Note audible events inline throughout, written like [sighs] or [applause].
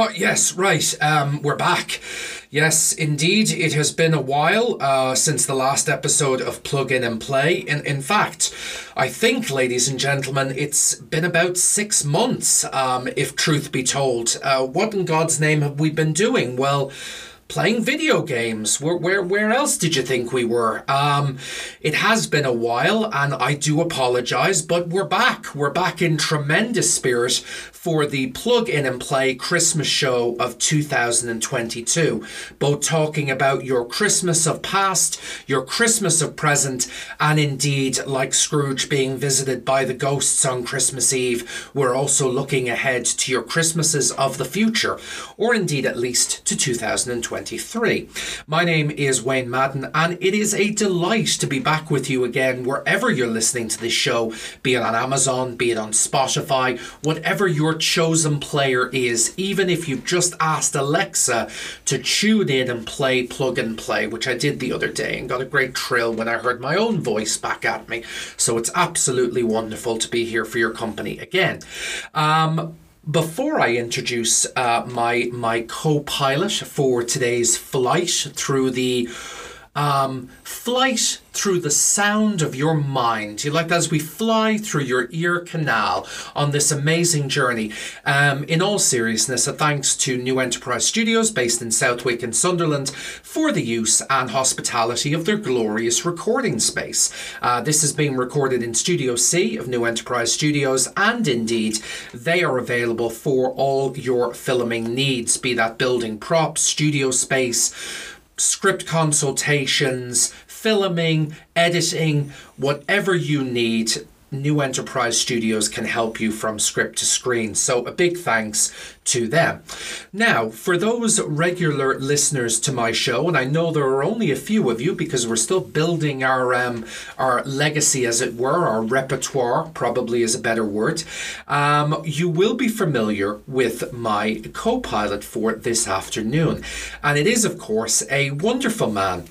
Oh, yes, right. Um, we're back. Yes, indeed, it has been a while uh, since the last episode of Plug In and Play. In, in fact, I think, ladies and gentlemen, it's been about six months, um, if truth be told. Uh, what in God's name have we been doing? Well, playing video games. Where, where, where else did you think we were? Um, it has been a while, and I do apologize, but we're back. We're back in tremendous spirit for the Plug In and Play Christmas show of 2022, both talking about your Christmas of past, your Christmas of present, and indeed, like Scrooge being visited by the ghosts on Christmas Eve, we're also looking ahead to your Christmases of the future, or indeed at least to 2023. My name is Wayne Madden, and it is a delight to be back with you again wherever you're listening to this show, be it on Amazon, be it on Spotify, whatever your chosen player is, even if you've just asked Alexa to tune in and play Plug and Play, which I did the other day and got a great thrill when I heard my own voice back at me. So it's absolutely wonderful to be here for your company again. Um, before I introduce uh, my my co-pilot for today's flight through the um, flight through the sound of your mind. You like that as we fly through your ear canal on this amazing journey. Um, in all seriousness, a thanks to New Enterprise Studios based in Southwick and Sunderland for the use and hospitality of their glorious recording space. Uh, this is being recorded in Studio C of New Enterprise Studios, and indeed, they are available for all your filming needs, be that building props, studio space script consultations, filming, editing, whatever you need New Enterprise Studios can help you from script to screen. So, a big thanks to them. Now, for those regular listeners to my show, and I know there are only a few of you because we're still building our um, our legacy, as it were, our repertoire probably is a better word. Um, you will be familiar with my co-pilot for this afternoon, and it is, of course, a wonderful man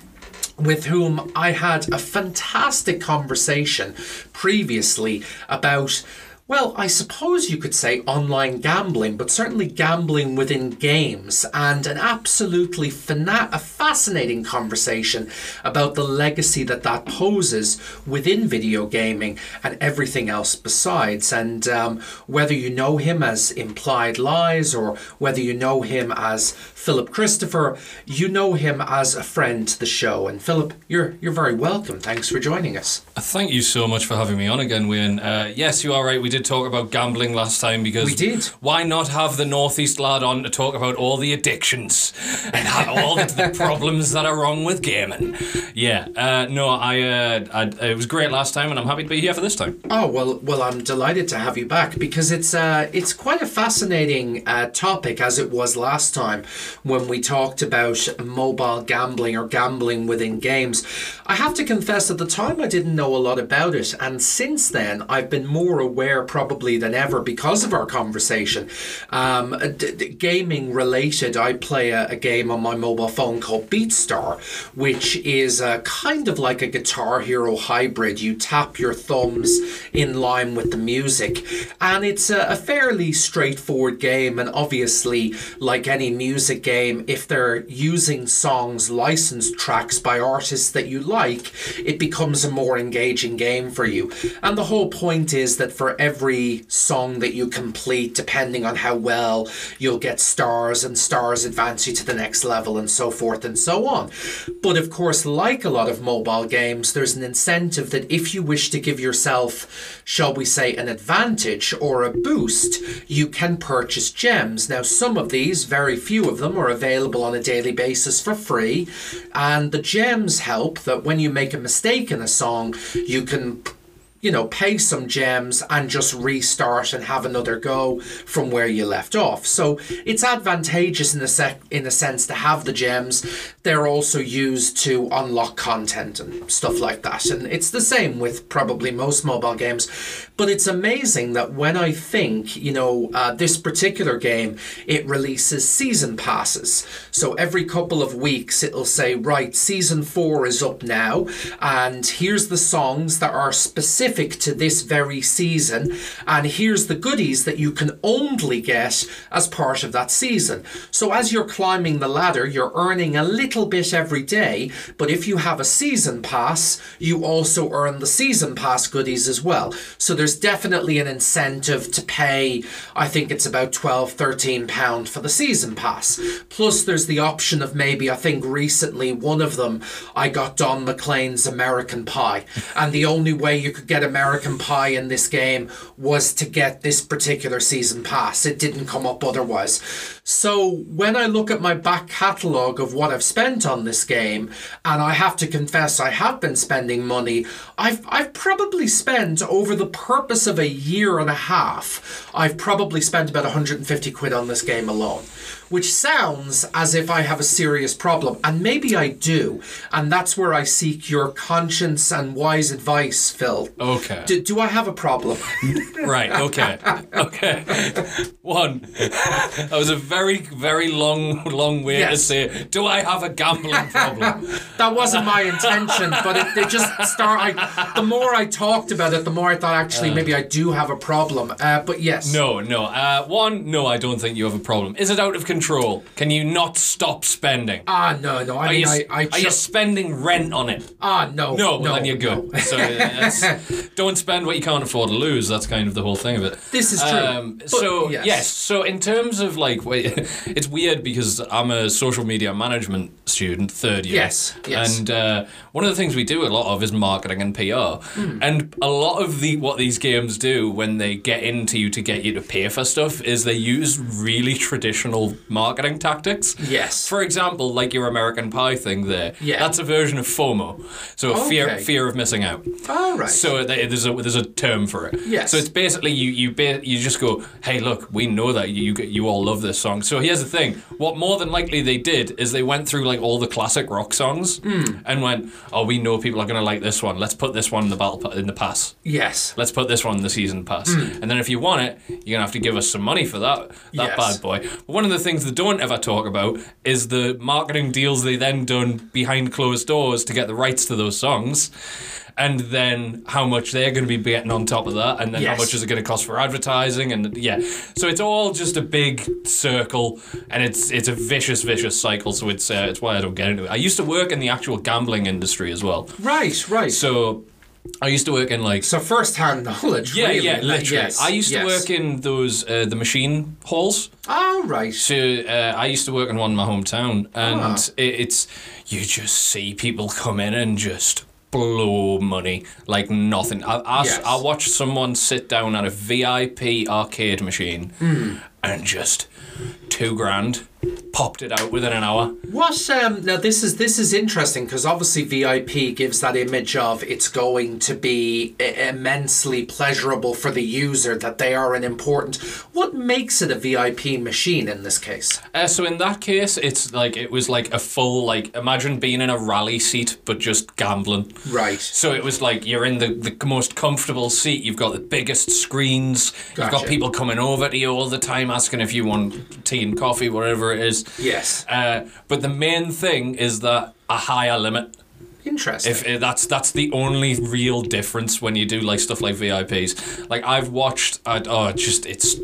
with whom I had a fantastic conversation previously about well, I suppose you could say online gambling, but certainly gambling within games, and an absolutely fana- a fascinating conversation about the legacy that that poses within video gaming and everything else besides. And um, whether you know him as Implied Lies or whether you know him as Philip Christopher, you know him as a friend to the show. And Philip, you're you're very welcome. Thanks for joining us. Thank you so much for having me on again, Wayne. Uh, yes, you are right. We did talk about gambling last time because we did. Why not have the Northeast lad on to talk about all the addictions and all the, the, problems that are wrong with gaming? Yeah, uh, no, I, uh, I, it was great last time, and I'm happy to be here for this time. Oh well, well, I'm delighted to have you back because it's uh, it's quite a fascinating uh, topic as it was last time when we talked about mobile gambling or gambling within games. I have to confess, at the time, I didn't know a lot about it, and since then, I've been more aware probably than ever because of our conversation. Um, d- d- gaming related, I play a, a, game on my mobile phone called BeatStar, which is uh, kind of like a Guitar Hero hybrid. You tap your thumbs in line with the music, and it's a, a fairly straightforward game. And obviously, like any music game, if they're using songs, licensed tracks by artists that you like, it becomes a more engaging game for you. And the whole point is that for every song that you complete, depending on how well, you'll get stars, and stars advance you to the next level, and so forth and so on. But of course, like a lot of mobile games, there's an incentive that if you wish to give yourself, shall we say, an advantage or a boost, you can purchase gems. Now, some of these, very few of them, are available on a daily basis for free, and the gems help that when you make a mistake in a song, you can you know, pay some gems and just restart and have another go from where you left off. So it's advantageous in a sec in a sense to have the gems. They're also used to unlock content and stuff like that. And it's the same with probably most mobile games. But it's amazing that when I think, you know, uh, this particular game, it releases season passes. So every couple of weeks it'll say, right, season four is up now, and here's the songs that are specific to this very season, and here's the goodies that you can only get as part of that season. So as you're climbing the ladder, you're earning a little bit every day, but if you have a season pass, you also earn the season pass goodies as well. So there's definitely an incentive to pay, I think it's about 12, 13 pound for the season pass. Plus there's the option of maybe, I think recently one of them, I got Don McLean's American Pie. And the only way you could get American Pie in this game was to get this particular season pass. It didn't come up otherwise. So when I look at my back catalogue of what I've spent on this game, and I have to confess I have been spending money, I've I've probably spent over the purpose of a year and a half, I've probably spent about 150 quid on this game alone which sounds as if I have a serious problem, and maybe I do, and that's where I seek your conscience and wise advice, Phil. Okay. Do, do I have a problem? [laughs] Right, okay. Okay. One. That was a very, very long, long way to Yes. say, do I have a gambling problem? [laughs] that wasn't my intention, but it, it just start. I, the more I talked about it, the more I thought actually maybe I do have a problem. Uh, but yes, no, no. Uh, one, no, I don't think you have a problem. Is it out of control? Can you not stop spending? Ah, no, no. I Are mean, you, I, I are you just spending rent on it? ah, no, No, no, then you're good. no. So that's, [laughs] don't spend what you can't afford to lose. That's kind of the whole thing of it. This is true. Um, But, so yes. yes. so in terms of like, wait, [laughs] it's weird because I'm a social media management student, third year. Yes, yes. And uh, one of the things we do a lot of is marketing and PR, Hmm. and a lot of the what these games do when they get into you to get you to pay for stuff is they use really traditional marketing tactics. Yes. For example, like your American Pie thing there. Yeah. That's a version of FOMO. So fear Okay. fear of missing out. All right. So there's a there's a term for it. Yes. So it's basically you you ba- you just go, hey, look, we know that you you all love this song. So here's the thing: what more than likely they did is they went through like all the classic rock songs Hmm. and went, oh, we know people are gonna like this one. Let's put this one in the battle pa- in the pass. yes. Let's put this one in the season pass. And then if you want it, you're gonna have to give us some money for that that Yes. bad boy. But one of the things they don't ever talk about is the marketing deals they then done behind closed doors to get the rights to those songs. And then how much they're going to be getting on top of that, and then how much is it going to cost for advertising, and yeah, so it's all just a big circle, and it's it's a vicious, vicious cycle. So it's uh, it's why I don't get into it. I used to work in the actual gambling industry as well, Right, right. So I used to work in like so first-hand [laughs] knowledge. yeah, really. yeah, literally. yes, I used yes. to work in those uh, the machine halls. Oh right. So uh, I used to work in one in my hometown, and Ah. it, it's you just see people come in and just blow money like nothing. I I, Yes. I watched someone sit down at a VIP arcade machine Hmm. And just two grand popped it out within an hour. What um now this is this is interesting because obviously VIP gives that image of it's going to be immensely pleasurable for the user that they are an important. What makes it a VIP machine in this case? Uh, so in that case, it's like it was like a full like imagine being in a rally seat but just gambling. Right. So it was like you're in the, the most comfortable seat. You've got the biggest screens. Gotcha. You've got people coming over to you all the time asking if you want tea and coffee, whatever it is. Yes. Uh, but the main thing is that a higher limit. Interesting. If uh, that's that's the only real difference when you do like stuff like VIPs. Like I've watched. I, oh, just it's.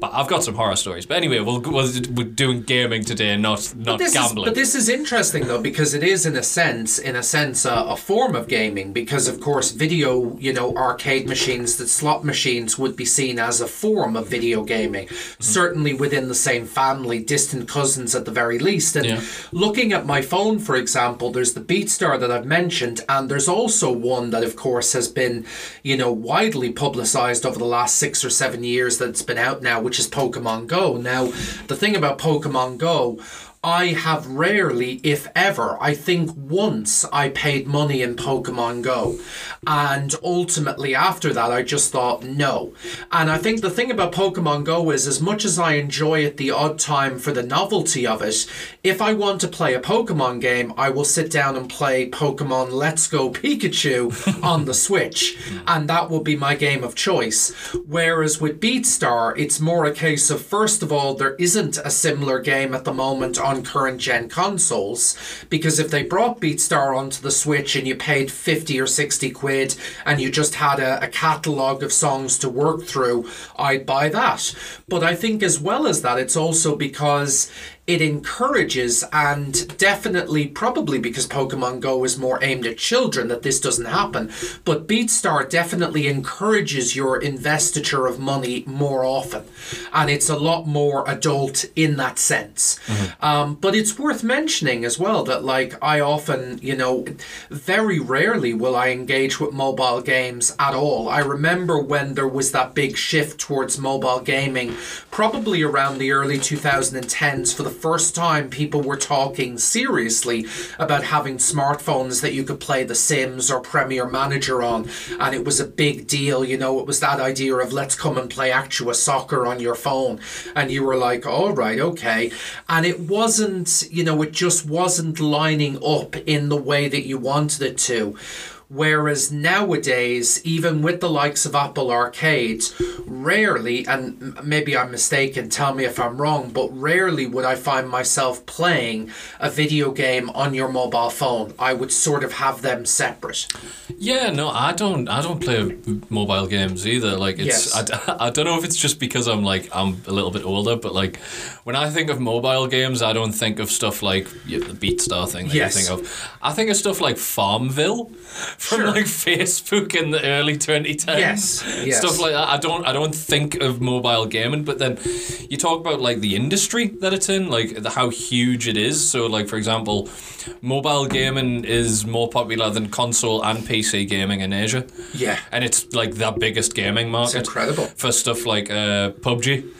But I've got some horror stories. But anyway, we'll, we're doing gaming today, not not this gambling. Is, but this is interesting though because it is in a sense, in a sense, a, a form of gaming because of course video, you know, arcade machines, that slot machines would be seen as a form of video gaming. Mm-hmm. Certainly within the same family, distant cousins at the very least. And Yeah. looking at my phone, for example, there's the BeatStar that I've mentioned, and there's also one that, of course, has been, you know, widely publicized over the last six or seven years that's been out now, which is Pokemon Go. Now, the thing about Pokemon Go. I have rarely, if ever, I think once I paid money in Pokemon Go. And ultimately, after that, I just thought no. And I think the thing about Pokemon Go is, as much as I enjoy it the odd time for the novelty of it, if I want to play a Pokemon game, I will sit down and play Pokemon Let's Go Pikachu [laughs] on the Switch. And that will be my game of choice. Whereas with BeatStar, it's more a case of, first of all, there isn't a similar game at the moment on current gen consoles because if they brought BeatStar onto the Switch and you paid 50 or 60 quid and you just had a, a catalogue of songs to work through, I'd buy that. But I think as well as that, it's also because it encourages and definitely probably because Pokemon Go is more aimed at children that this doesn't happen. But BeatStar definitely encourages your investiture of money more often. And it's a lot more adult in that sense. Mm-hmm. um, but it's worth mentioning as well that like I often you know very rarely will I engage with mobile games at all. I remember when there was that big shift towards mobile gaming probably around the early 2010s for the first time people were talking seriously about having smartphones that you could play The Sims or Premier Manager on. And it was a big deal. You know, it was that idea of let's come and play Actua Soccer on your phone. And you were like, all right, okay. And it wasn't, you know, it just wasn't lining up in the way that you wanted it to. Whereas nowadays, even with the likes of Apple Arcades, rarely, and maybe I'm mistaken, tell me if I'm wrong, but rarely would I find myself playing a video game on your mobile phone. I would sort of have them separate. Yeah, no, I don't. I don't play mobile games either. Like it's, yes. I, [laughs] I don't know if it's just because I'm like I'm a little bit older, but like when I think of mobile games, I don't think of stuff like yeah, the BeatStar thing that yes. you think of. I think of stuff like Farmville from sure. like Facebook in the early 2010s. Yes. yes. Stuff like that. I don't I don't think of mobile gaming, but then you talk about like the industry that it's in, like the, how huge it is. So like for example, mobile gaming is more popular than console and PC gaming in Asia. Yeah. And it's like the biggest gaming market. It's incredible. For stuff like uh, PUBG.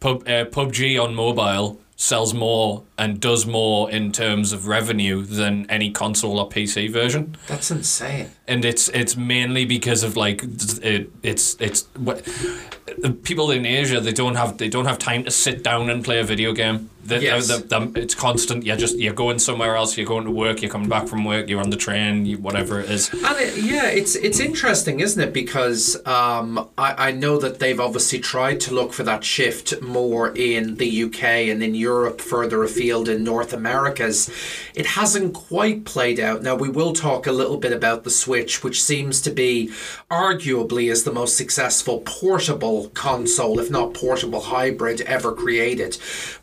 Pub, uh, PUBG on mobile sells more and does more in terms of revenue than any console or PC version. That's insane. And it's it's mainly because of like it, it's it's what people in Asia they don't have they don't have time to sit down and play a video game. Yes. It's constant. You're just you're going somewhere else. You're going to work. You're coming back from work. You're on the train. You, whatever it is. And it, yeah, it's it's interesting, isn't it? Because um, I I know that they've obviously tried to look for that shift more in the UK and in Europe further afield in North Americas. It hasn't quite played out. Now we will talk a little bit about the Switch, which seems to be arguably is the most successful portable console, if not portable hybrid, ever created.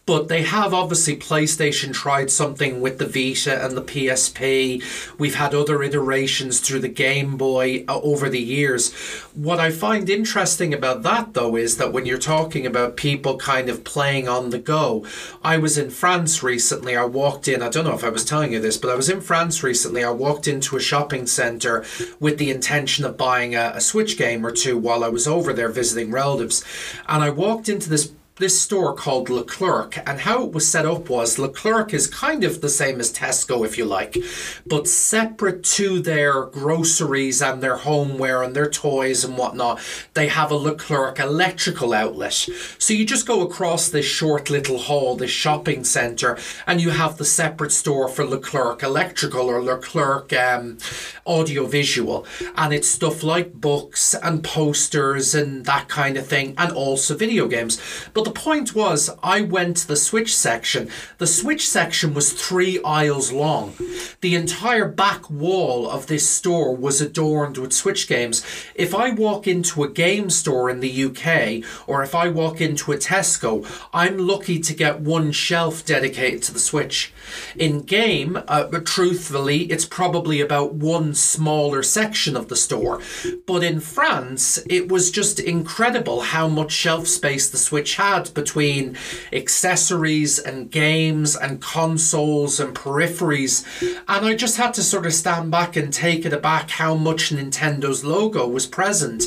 But they have obviously PlayStation tried something with the Vita and the PSP. We've had other iterations through the Game Boy uh, over the years. What I find interesting about that though is that when you're talking about people kind of playing on the go, I was in France recently. I walked in, I don't know if I was telling you this, but I was in France recently. I walked into a shopping center with the intention of buying a, a Switch game or two while I was over there visiting relatives. And I walked into this this store called Leclerc, and how it was set up was Leclerc is kind of the same as Tesco, if you like, but separate to their groceries and their homeware and their toys and whatnot. They have a Leclerc electrical outlet. So you just go across this short little hall, this shopping centre, and you have the separate store for Leclerc electrical or Leclerc um, audiovisual. And it's stuff like books and posters and that kind of thing, and also video games. But the point was, I went to the Switch section. The Switch section was three aisles long. The entire back wall of this store was adorned with Switch games. If I walk into a game store in the UK, or if I walk into a Tesco, I'm lucky to get one shelf dedicated to the Switch. In game, uh, truthfully, it's probably about one smaller section of the store. But in France, it was just incredible how much shelf space the Switch had had between accessories and games and consoles and peripheries. And I just had to sort of stand back and take it aback how much Nintendo's logo was present.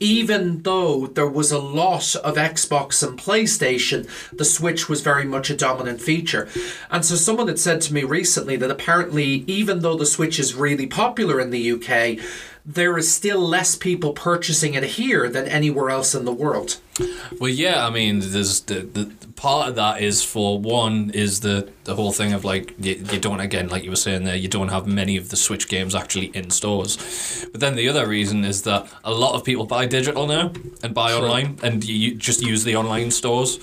Even though there was a lot of Xbox and PlayStation, the Switch was very much a dominant feature. And so someone had said to me recently that apparently, even though the Switch is really popular in the UK, there is still less people purchasing it here than anywhere else in the world. Well, yeah, I mean, there's the, the part of that is for one is the the whole thing of like you, you don't again like you were saying there you don't have many of the Switch games actually in stores, but then the other reason is that a lot of people buy digital now and buy True. online and you, just use the online stores.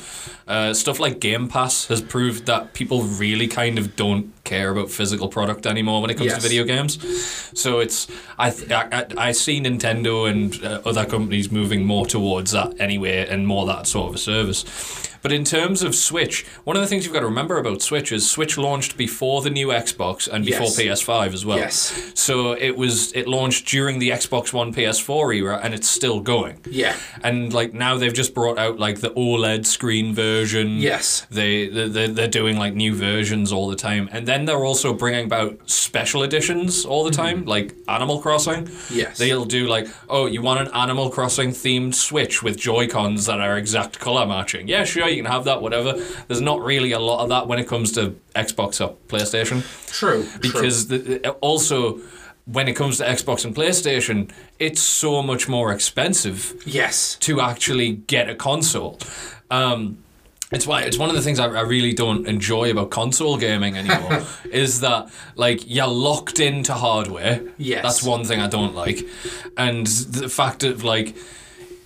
Uh, stuff like Game Pass has proved that people really kind of don't care about physical product anymore when it comes Yes. to video games. So it's I th- I, I I see Nintendo and uh, other companies moving more towards that anyway, and more that sort of a service. But in terms of Switch, one of the things you've got to remember about Switch is Switch launched before the new Xbox and before Yes. PS5 as well. Yes. So it was it launched during the Xbox One PS4 era, and it's still going. Yeah. And like now they've just brought out like the OLED screen version. Yes. They they they're, they're doing like new versions all the time, and then they're also bringing about special editions all the time, like Animal Crossing. Mm-hmm. Yes. They'll do like, oh, you want an Animal Crossing themed Switch with Joy Cons that are exact color matching? Yeah, sure, you can have that. Whatever. There's not really a lot of that when it comes to Xbox or PlayStation True. because the, also when it comes to Xbox and PlayStation, it's so much more expensive yes. to actually get a console. Um, it's why it's one of the things I, I really don't enjoy about console gaming anymore [laughs] is that like you're locked into hardware. Yes. that's one thing I don't like, and the fact of like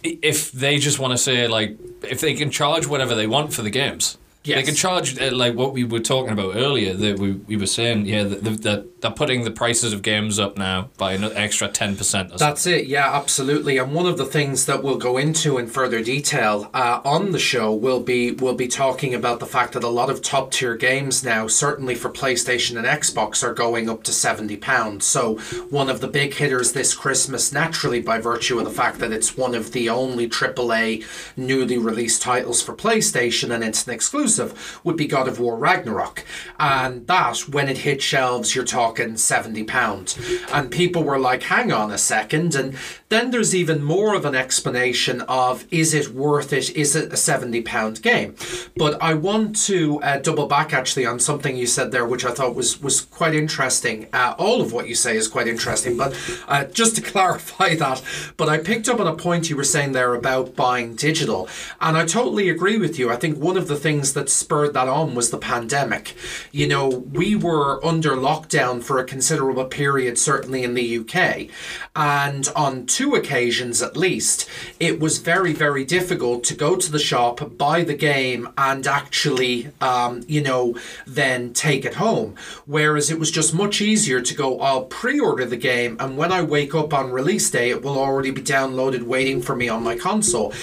if they just want to say like if they can charge whatever they want for the games. They Yes. can charge uh, like what we were talking about earlier. That we, we were saying, yeah, that, that they're putting the prices of games up now by an extra ten percent. That's it, yeah, absolutely. And one of the things that we'll go into in further detail uh, on the show will be we'll be talking about the fact that a lot of top tier games now, certainly for PlayStation and Xbox, are going up to seventy pounds. So one of the big hitters this Christmas, naturally by virtue of the fact that it's one of the only AAA newly released titles for PlayStation and it's an exclusive, would be God of War Ragnarok. And that, when it hit shelves, you're talking seventy pounds. And people were like, hang on a second. And then there's even more of an explanation of is it worth it? Is it a seventy pound game? But I want to uh, double back actually on something you said there, which I thought was was quite interesting. Uh, all of what you say is quite interesting, but uh, just to [laughs] clarify that, but I picked up on a point you were saying there about buying digital, and I totally agree with you. I think one of the things that spurred that on was the pandemic. You know, we were under lockdown for a considerable period, certainly in the UK, and on two occasions at least, it was very, very difficult to go to the shop, buy the game, and actually, um, you know, then take it home. Whereas it was just much easier to go, I'll pre order the game, and when I wake up on release day, it will already be downloaded waiting for me on my console.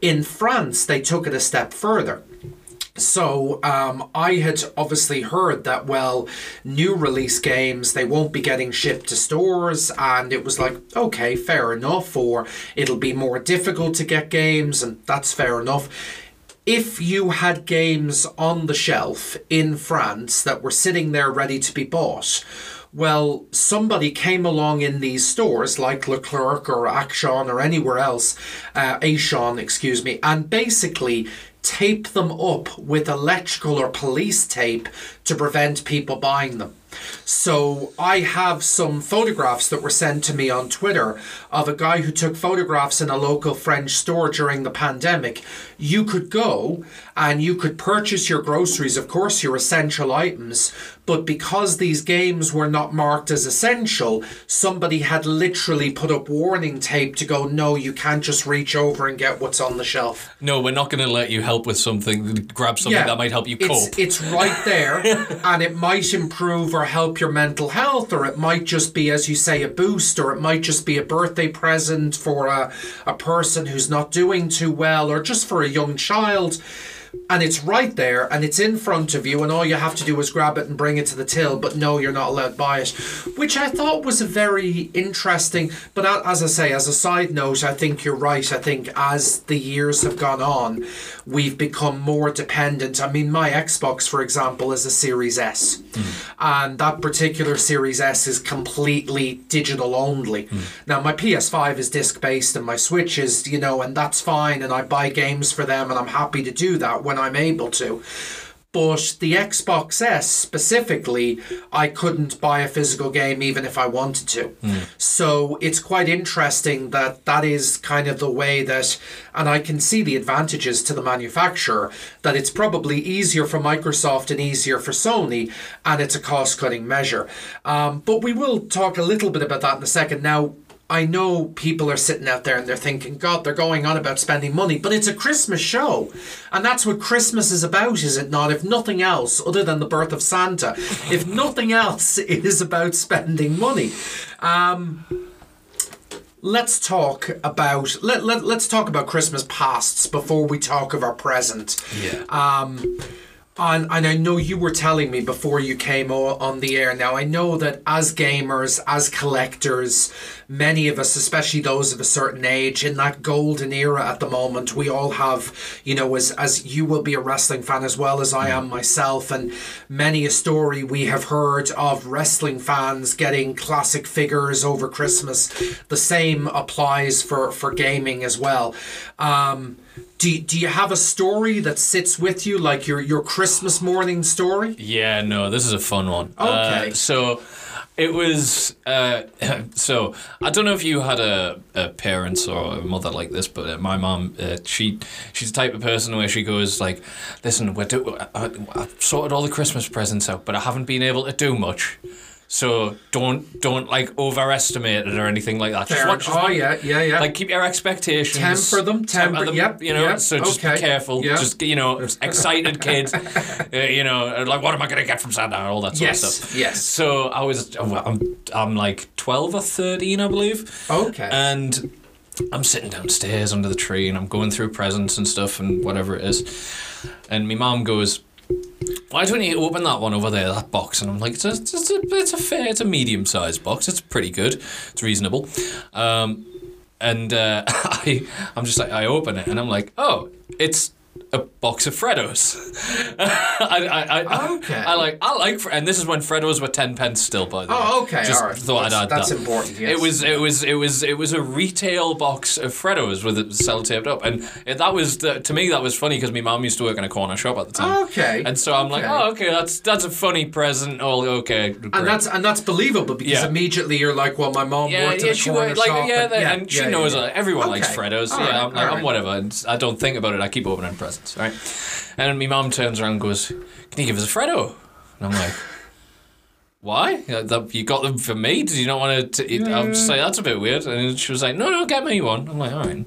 In France, they took it a step further. So um, I had obviously heard that well, new release games they won't be getting shipped to stores, and it was like okay, fair enough. Or it'll be more difficult to get games, and that's fair enough. If you had games on the shelf in France that were sitting there ready to be bought, well, somebody came along in these stores like Leclerc or Action or anywhere else, uh, excuse me, and basically tape them up with electrical or police tape to prevent people buying them. So I have some photographs that were sent to me on Twitter of a guy who took photographs in a local French store during the pandemic. You could go and you could purchase your groceries, of course, your essential items, but because these games were not marked as essential, somebody had literally put up warning tape to go, no, you can't just reach over and get what's on the shelf. No, we're not going to let you help with something, grab something that might help you cope. It's, it's right there, [laughs] and it might improve or help your mental health, or it might just be, as you say, a boost, or it might just be a birthday present for a, a person who's not doing too well, or just for a young child. And it's right there, and it's in front of you, and all you have to do is grab it and bring it to the till. But no, you're not allowed to buy it, which I thought was a very interesting. But as I say, as a side note, I think you're right. I think as the years have gone on, we've become more dependent. I mean, my Xbox, for example, is a Series S, hmm. and that particular Series S is completely digital only. Hmm. Now, my PS5 is disc based, and my Switch is, you know, and that's fine, and I buy games for them, and I'm happy to do that when I'm able to. But the Xbox S specifically, I couldn't buy a physical game even if I wanted to. So it's quite interesting that that is kind of the way that, and I can see the advantages to the manufacturer, that it's probably easier for Microsoft and easier for Sony, and it's a cost cutting measure. Um, but we will talk a little bit about that in a second. Now, I know people are sitting out there and they're thinking, God, they're going on about spending money, but it's a Christmas show. And that's what Christmas is about, is it not? If nothing else, other than the birth of Santa, if [laughs] nothing else, it is about spending money. Um, let's talk about let, let, let's talk about Christmas pasts before we talk of our present. Yeah. Um, and, and I know you were telling me before you came o- on the air. Now, I know that as gamers, as collectors, many of us, especially those of a certain age, in that golden era at the moment, we all have, you know, as, as you will be a wrestling fan as well as I am myself, and many a story we have heard of wrestling fans getting classic figures over Christmas. The same applies for, for gaming as well. Um, do you, do you have a story that sits with you, like your, your Christmas morning story? Yeah, no, this is a fun one. Okay. Uh, so it was. Uh, [laughs] so I don't know if you had a, a parents or a mother like this, but uh, my mom, uh, she she's the type of person where she goes like, "Listen, we're do- I, I've sorted all the Christmas presents out, but I haven't been able to do much." So don't don't like overestimate it or anything like that. Fair. want- Oh, yeah, yeah, yeah. Like keep your expectations. Temper them, temper- them. yep, You know, yep, so just okay, be careful. yeah. Just you know, excited kid. [laughs] uh, you know, like what am I gonna get from Santa? and All that sort Yes, of stuff. yes. So I was, I'm, I'm like twelve or thirteen, I believe. Okay. And I'm sitting downstairs under the tree and I'm going through presents and stuff and whatever it is. And my mom goes, why don't you open that one over there, that box? And I'm like, it's a, it's a, it's a fair, it's a medium sized box. It's pretty good. It's reasonable. Um, and uh, [laughs] I, I'm just like, I open it and I'm like, oh, it's a box of Freddos. [laughs] I, I, I, Okay. I like, I like, and this is when Freddos were ten pence still, by the way. Oh, okay, Just all right. thought That's- I'd add that's that. important, yes. It was, it was, it was, it was a retail box of Freddos with it sellotaped up, and it, that was the, to me that was funny because my mum used to work in a corner shop at the time. Okay, And so I'm like, okay. oh, okay, that's that's a funny present. Oh, okay, great. and that's and that's believable because Yeah. immediately you're like, well, my mom yeah, worked yeah, in a she corner like, shop, yeah, and, yeah, and she knows uh, everyone likes Okay. Freddos. All yeah, right, I'm, like, all I'm right. whatever. I don't think about it. I keep opening presents, right? And my mom turns around and goes, "Can you give us a Freddo?" And I'm like. Why? Uh, You got them for me? Did you not want to? T- I'm just like, that's a bit weird. And she was like, no, no, get me one. I'm like, all right.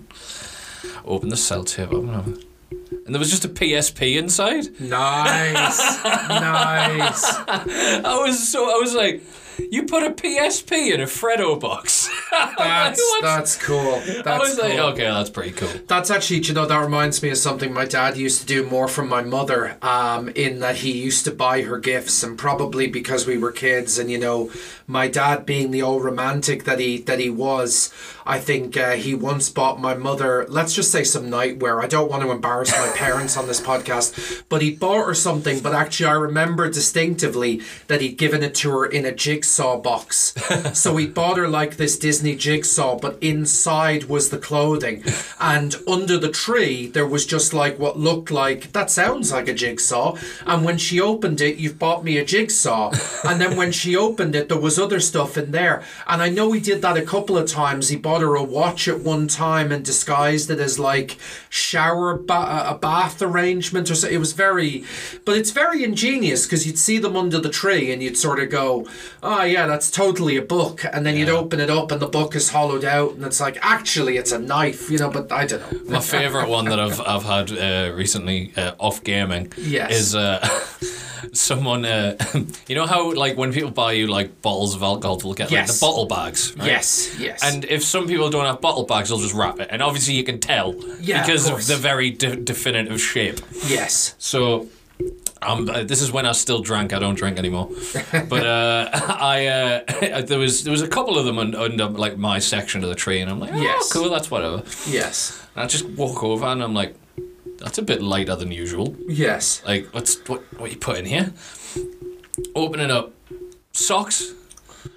Open the cell tape up. And there was just a PSP inside. Nice, [laughs] nice. I was so, I was like, you put a PSP in a Freddo box. [laughs] That's What? that's cool. That's I was cool. like, okay, that's pretty cool. That's actually, you know, that reminds me of something my dad used to do more from my mother. Um, in that he used to buy her gifts, and probably because we were kids, and you know, my dad being the old romantic that he that he was, I think uh, he once bought my mother, let's just say some nightwear. I don't want to embarrass my parents on this podcast, but he bought her something. But actually, I remember distinctively that he'd given it to her in a jigsaw box. [laughs] so he bought her like this Disney jigsaw, but inside was the clothing, and under the tree there was just like what looked like that sounds like a jigsaw. And when she opened it, you've bought me a jigsaw, and then when she opened it, there was other stuff in there. And I know he did that a couple of times. He bought her a watch at one time and disguised it as like shower ba- a bath arrangement or so. It was very, but it's very ingenious because you'd see them under the tree and you'd sort of go, oh yeah, that's totally a book, and then you'd open it up and the book is hollowed out and it's like actually it's a knife, you know. But I don't know. My favorite one that I've I've had uh, recently uh, off gaming Yes. is uh, [laughs] someone. Uh, [laughs] you know how like when people buy you like bottles of alcohol, they'll get like Yes. the bottle bags. Right? Yes, yes. And if some people don't have bottle bags, they'll just wrap it, and obviously you can tell Yeah, because of, course. the very de- definitive shape. yes. So. Um, uh, this is when I still drank. I don't drink anymore. [laughs] But uh, [laughs] I uh, [laughs] there was there was a couple of them un- under like my section of the tree, and I'm like, oh, Yes. cool, that's whatever. Yes. And I just walk over and I'm like, that's a bit lighter than usual. Yes. Like, what's what? What you put in here? Open it up. Socks.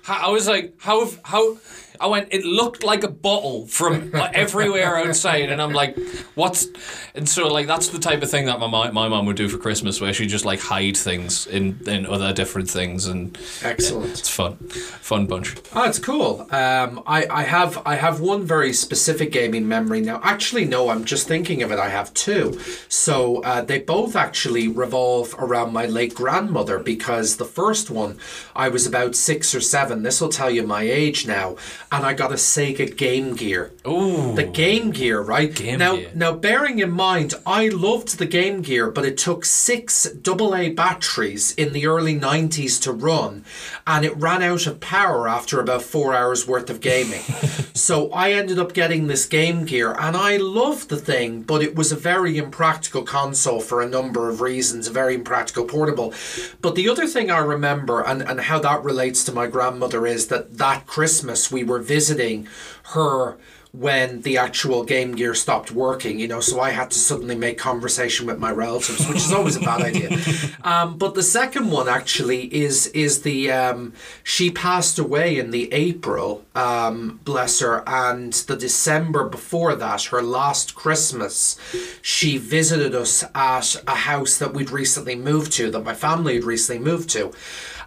I was like, how? How? I went, it looked like a bottle from everywhere outside, and I'm like, what's? And so like that's the type of thing that my my mom would do for Christmas, where she just like hide things in in other different things, and Excellent. it's fun, fun bunch. Oh, it's cool. Um, I, I have I have one very specific gaming memory now. Actually, no, I'm just thinking of it. I have two. So uh, they both actually revolve around my late grandmother because the first one, I was about six or seven. This will tell you my age now, and I got a Sega Game Gear. Ooh, The Game Gear, right? Game now, Gear. now, bearing in mind, I loved the Game Gear, but it took six AA batteries in the early 90s to run, and it ran out of power after about four hours worth of gaming. [laughs] so I ended up getting this Game Gear, and I loved the thing, but it was a very impractical console for a number of reasons, a very impractical portable. But the other thing I remember, and, and how that relates to my grandmother, is that that Christmas we were visiting her when the actual Game Gear stopped working, you know, so I had to suddenly make conversation with my relatives, which is always a bad idea. [laughs] Um, but the second one actually is is the um, she passed away in the April, um, bless her, and the December before that, her last Christmas, she visited us at a house that we'd recently moved to, that my family had recently moved to.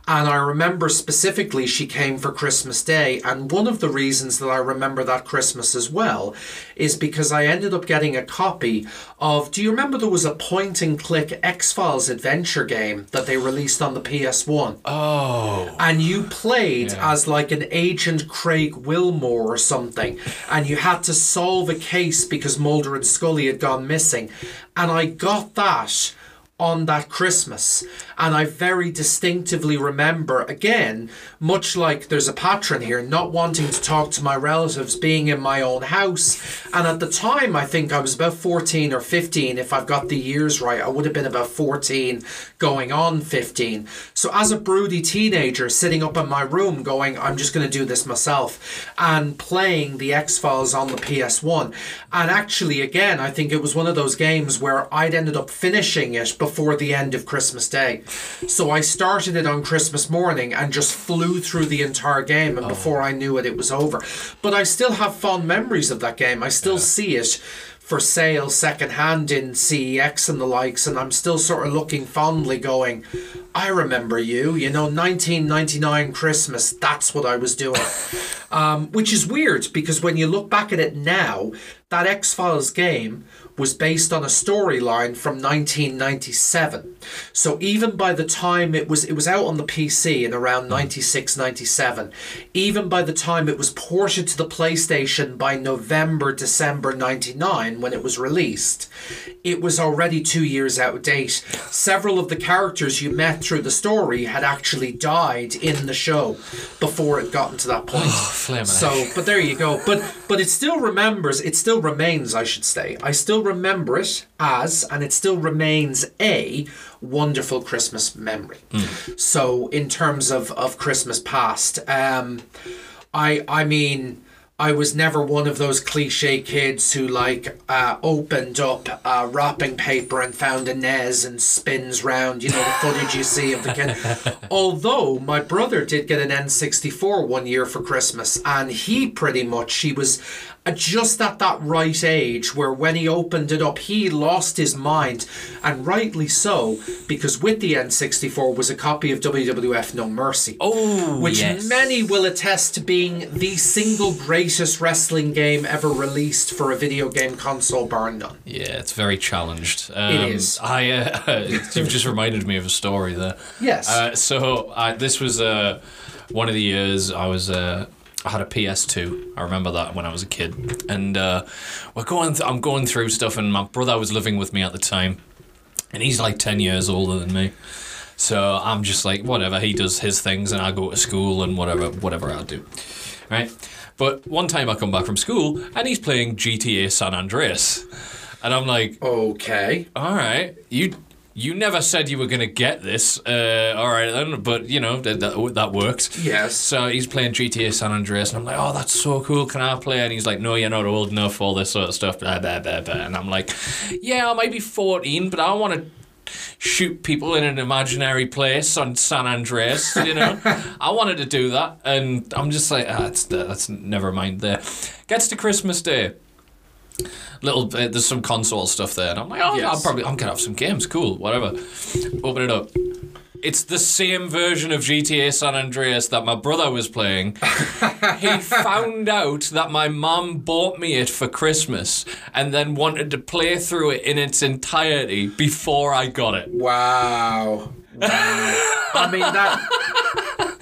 And I remember specifically she came for Christmas Day. And one of the reasons that I remember that Christmas as well is because I ended up getting a copy of. Do you remember there was a point and click X Files adventure game that they released on the PS1? oh, and you played as like an agent Craig Willmore or something, and you had to solve a case because Mulder and Scully had gone missing. And I got that on that Christmas, and I very distinctively remember again, much like there's a patron here, not wanting to talk to my relatives, being in my own house. And at the time, I think I was about 14 or 15, if I've got the years right. I would have been about 14 going on 15. So as a broody teenager sitting up in my room going, I'm just going to do this myself, and playing the X Files on the PS1. And actually, again, I think it was one of those games where I'd ended up finishing it before the end of Christmas Day. So I started it on Christmas morning and just flew through the entire game, and before I knew it, it was over. But I still have fond memories of that game. I still see it for sale secondhand in CEX and the likes, and I'm still sort of looking fondly, going, I remember you, you know, 1999 Christmas, that's what I was doing. [laughs] um, which is weird because when you look back at it now, that X Files game was based on a storyline from 1997. So even by the time it was it was out on the PC in around 96 97, even by the time it was ported to the PlayStation by November December 99 when it was released, it was already 2 years out of date. Several of the characters you met through the story had actually died in the show before it gotten to that point. [sighs] flaming so, but there you go. But but it still remembers. It still remains. I should say. I still remember it as, and it still remains a wonderful Christmas memory. So, in terms of of Christmas past, um, I I mean. I was never one of those cliche kids who like uh, opened up uh, wrapping paper and found a NES and spins round. You know the footage you see of the kid. [laughs] Although my brother did get an N64 one year for Christmas, and he pretty much he was just at that right age where when he opened it up he lost his mind, and rightly so because with the N64 was a copy of WWF No Mercy oh, which yes. many will attest to being the single greatest wrestling game ever released for a video game console, bar none. Yeah, it's very challenged. Um, is. I uh, [laughs] you've just reminded me of a story there. Yes. Uh, so I, this was uh, one of the years I was. I had a PS2. I remember that when I was a kid, and uh, we're going. Th- I'm going through stuff, and my brother was living with me at the time, and he's like ten years older than me. So I'm just like whatever. He does his things, and I go to school and whatever whatever I do, right? But one time I come back from school, and he's playing GTA San Andreas, and I'm like, okay. all right, you you never said you were gonna get this. Uh, all right then, but you know that that, that worked. Yes. So he's playing GTA San Andreas, and I'm like, oh, that's so cool. Can I play? And he's like, no, you're not old enough. All this sort of stuff. Blah blah blah blah. And I'm like, yeah, I might be 14, but I want to shoot people in an imaginary place on San Andreas. You know, [laughs] I wanted to do that, and I'm just like, ah, that's that's never mind. There gets to Christmas Day. Little bit, there's some console stuff there, and I'm like, oh, Yes. I'm probably I'm gonna have some games. Cool, whatever. Open it up. It's the same version of GTA San Andreas that my brother was playing. he [laughs] found out that my mum bought me it for Christmas and then wanted to play through it in its entirety before I got it. Wow. Wow. I mean that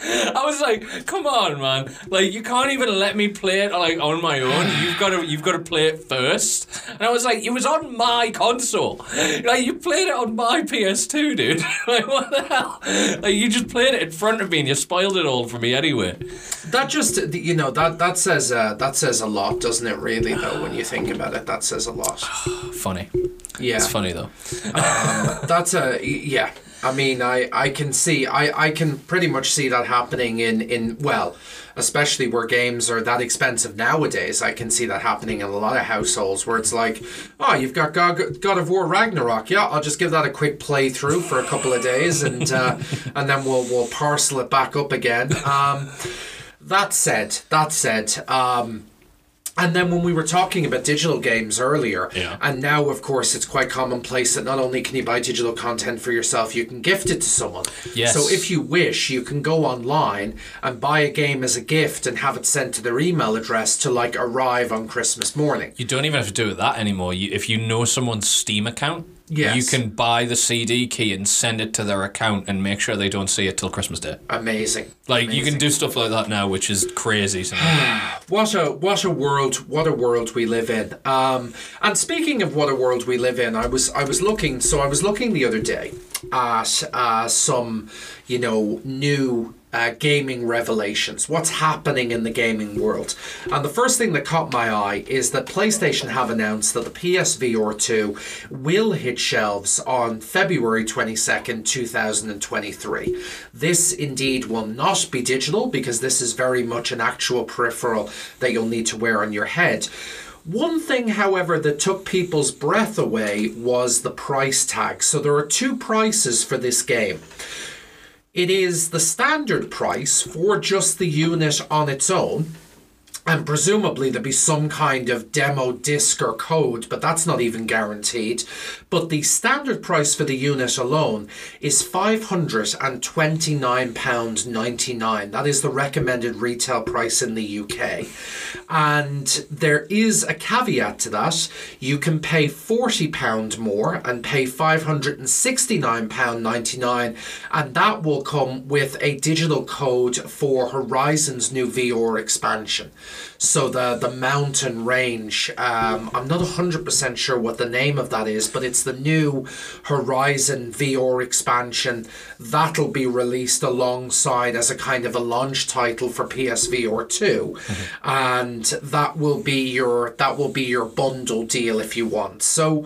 [laughs] I was like, "Come on, man! Like, you can't even let me play it like on my own. You've got to, you've got to play it first. And I was like, "It was on my console. Like, you played it on my PS2, dude. [laughs] like, what the hell? Like, you just played it in front of me and you spoiled it all for me anyway." that just you know that that says uh, that says a lot, doesn't it? Really, though, when you think about it, that says a lot. [sighs] Funny. Yeah. It's funny though. That's a yeah. I mean, I I can see I I can pretty much see that happening in in well, especially where games are that expensive nowadays. I can see that happening in a lot of households where it's like, oh, you've got God, God of War Ragnarok. Yeah, I'll just give that a quick playthrough for a couple of days, and uh, [laughs] and then we'll we'll parcel it back up again. Um, that said, that said, um, and then when we were talking about digital games earlier, Yeah. and now of course it's quite commonplace that not only can you buy digital content for yourself, you can gift it to someone. Yes. So if you wish, you can go online and buy a game as a gift and have it sent to their email address to like arrive on Christmas morning. You don't even have to do that anymore. You, if you know someone's Steam account, Yes. you can buy the CD key and send it to their account and make sure they don't see it till Christmas Day. Amazing. Like you can do stuff like that now, which is crazy. [sighs] What a what a world what a world we live in. Um, and speaking of what a world we live in, I was I was looking so I was looking the other day at uh, some you know new uh, gaming revelations. What's happening in the gaming world? And the first thing that caught my eye is that PlayStation have announced that the PSVR 2 will hit shelves on February 22nd, 2023. This indeed will not be digital because this is very much an actual peripheral that you'll need to wear on your head. One thing, however, that took people's breath away was the price tag. So there are two prices for this game. It is the standard price for just the unit on its own. And presumably there'll be some kind of demo disc or code, but that's not even guaranteed. But the standard price for the unit alone is £529.99. That is the recommended retail price in the UK. And there is a caveat to that. You can pay £40 more and pay £569.99, and that will come with a digital code for Horizon's new VR expansion. So the the mountain range, um, I'm not 100% sure what the name of that is, but it's the new Horizon VR expansion. That'll be released alongside as a kind of a launch title for PSVR 2. And that will be your that will be your bundle deal if you want. So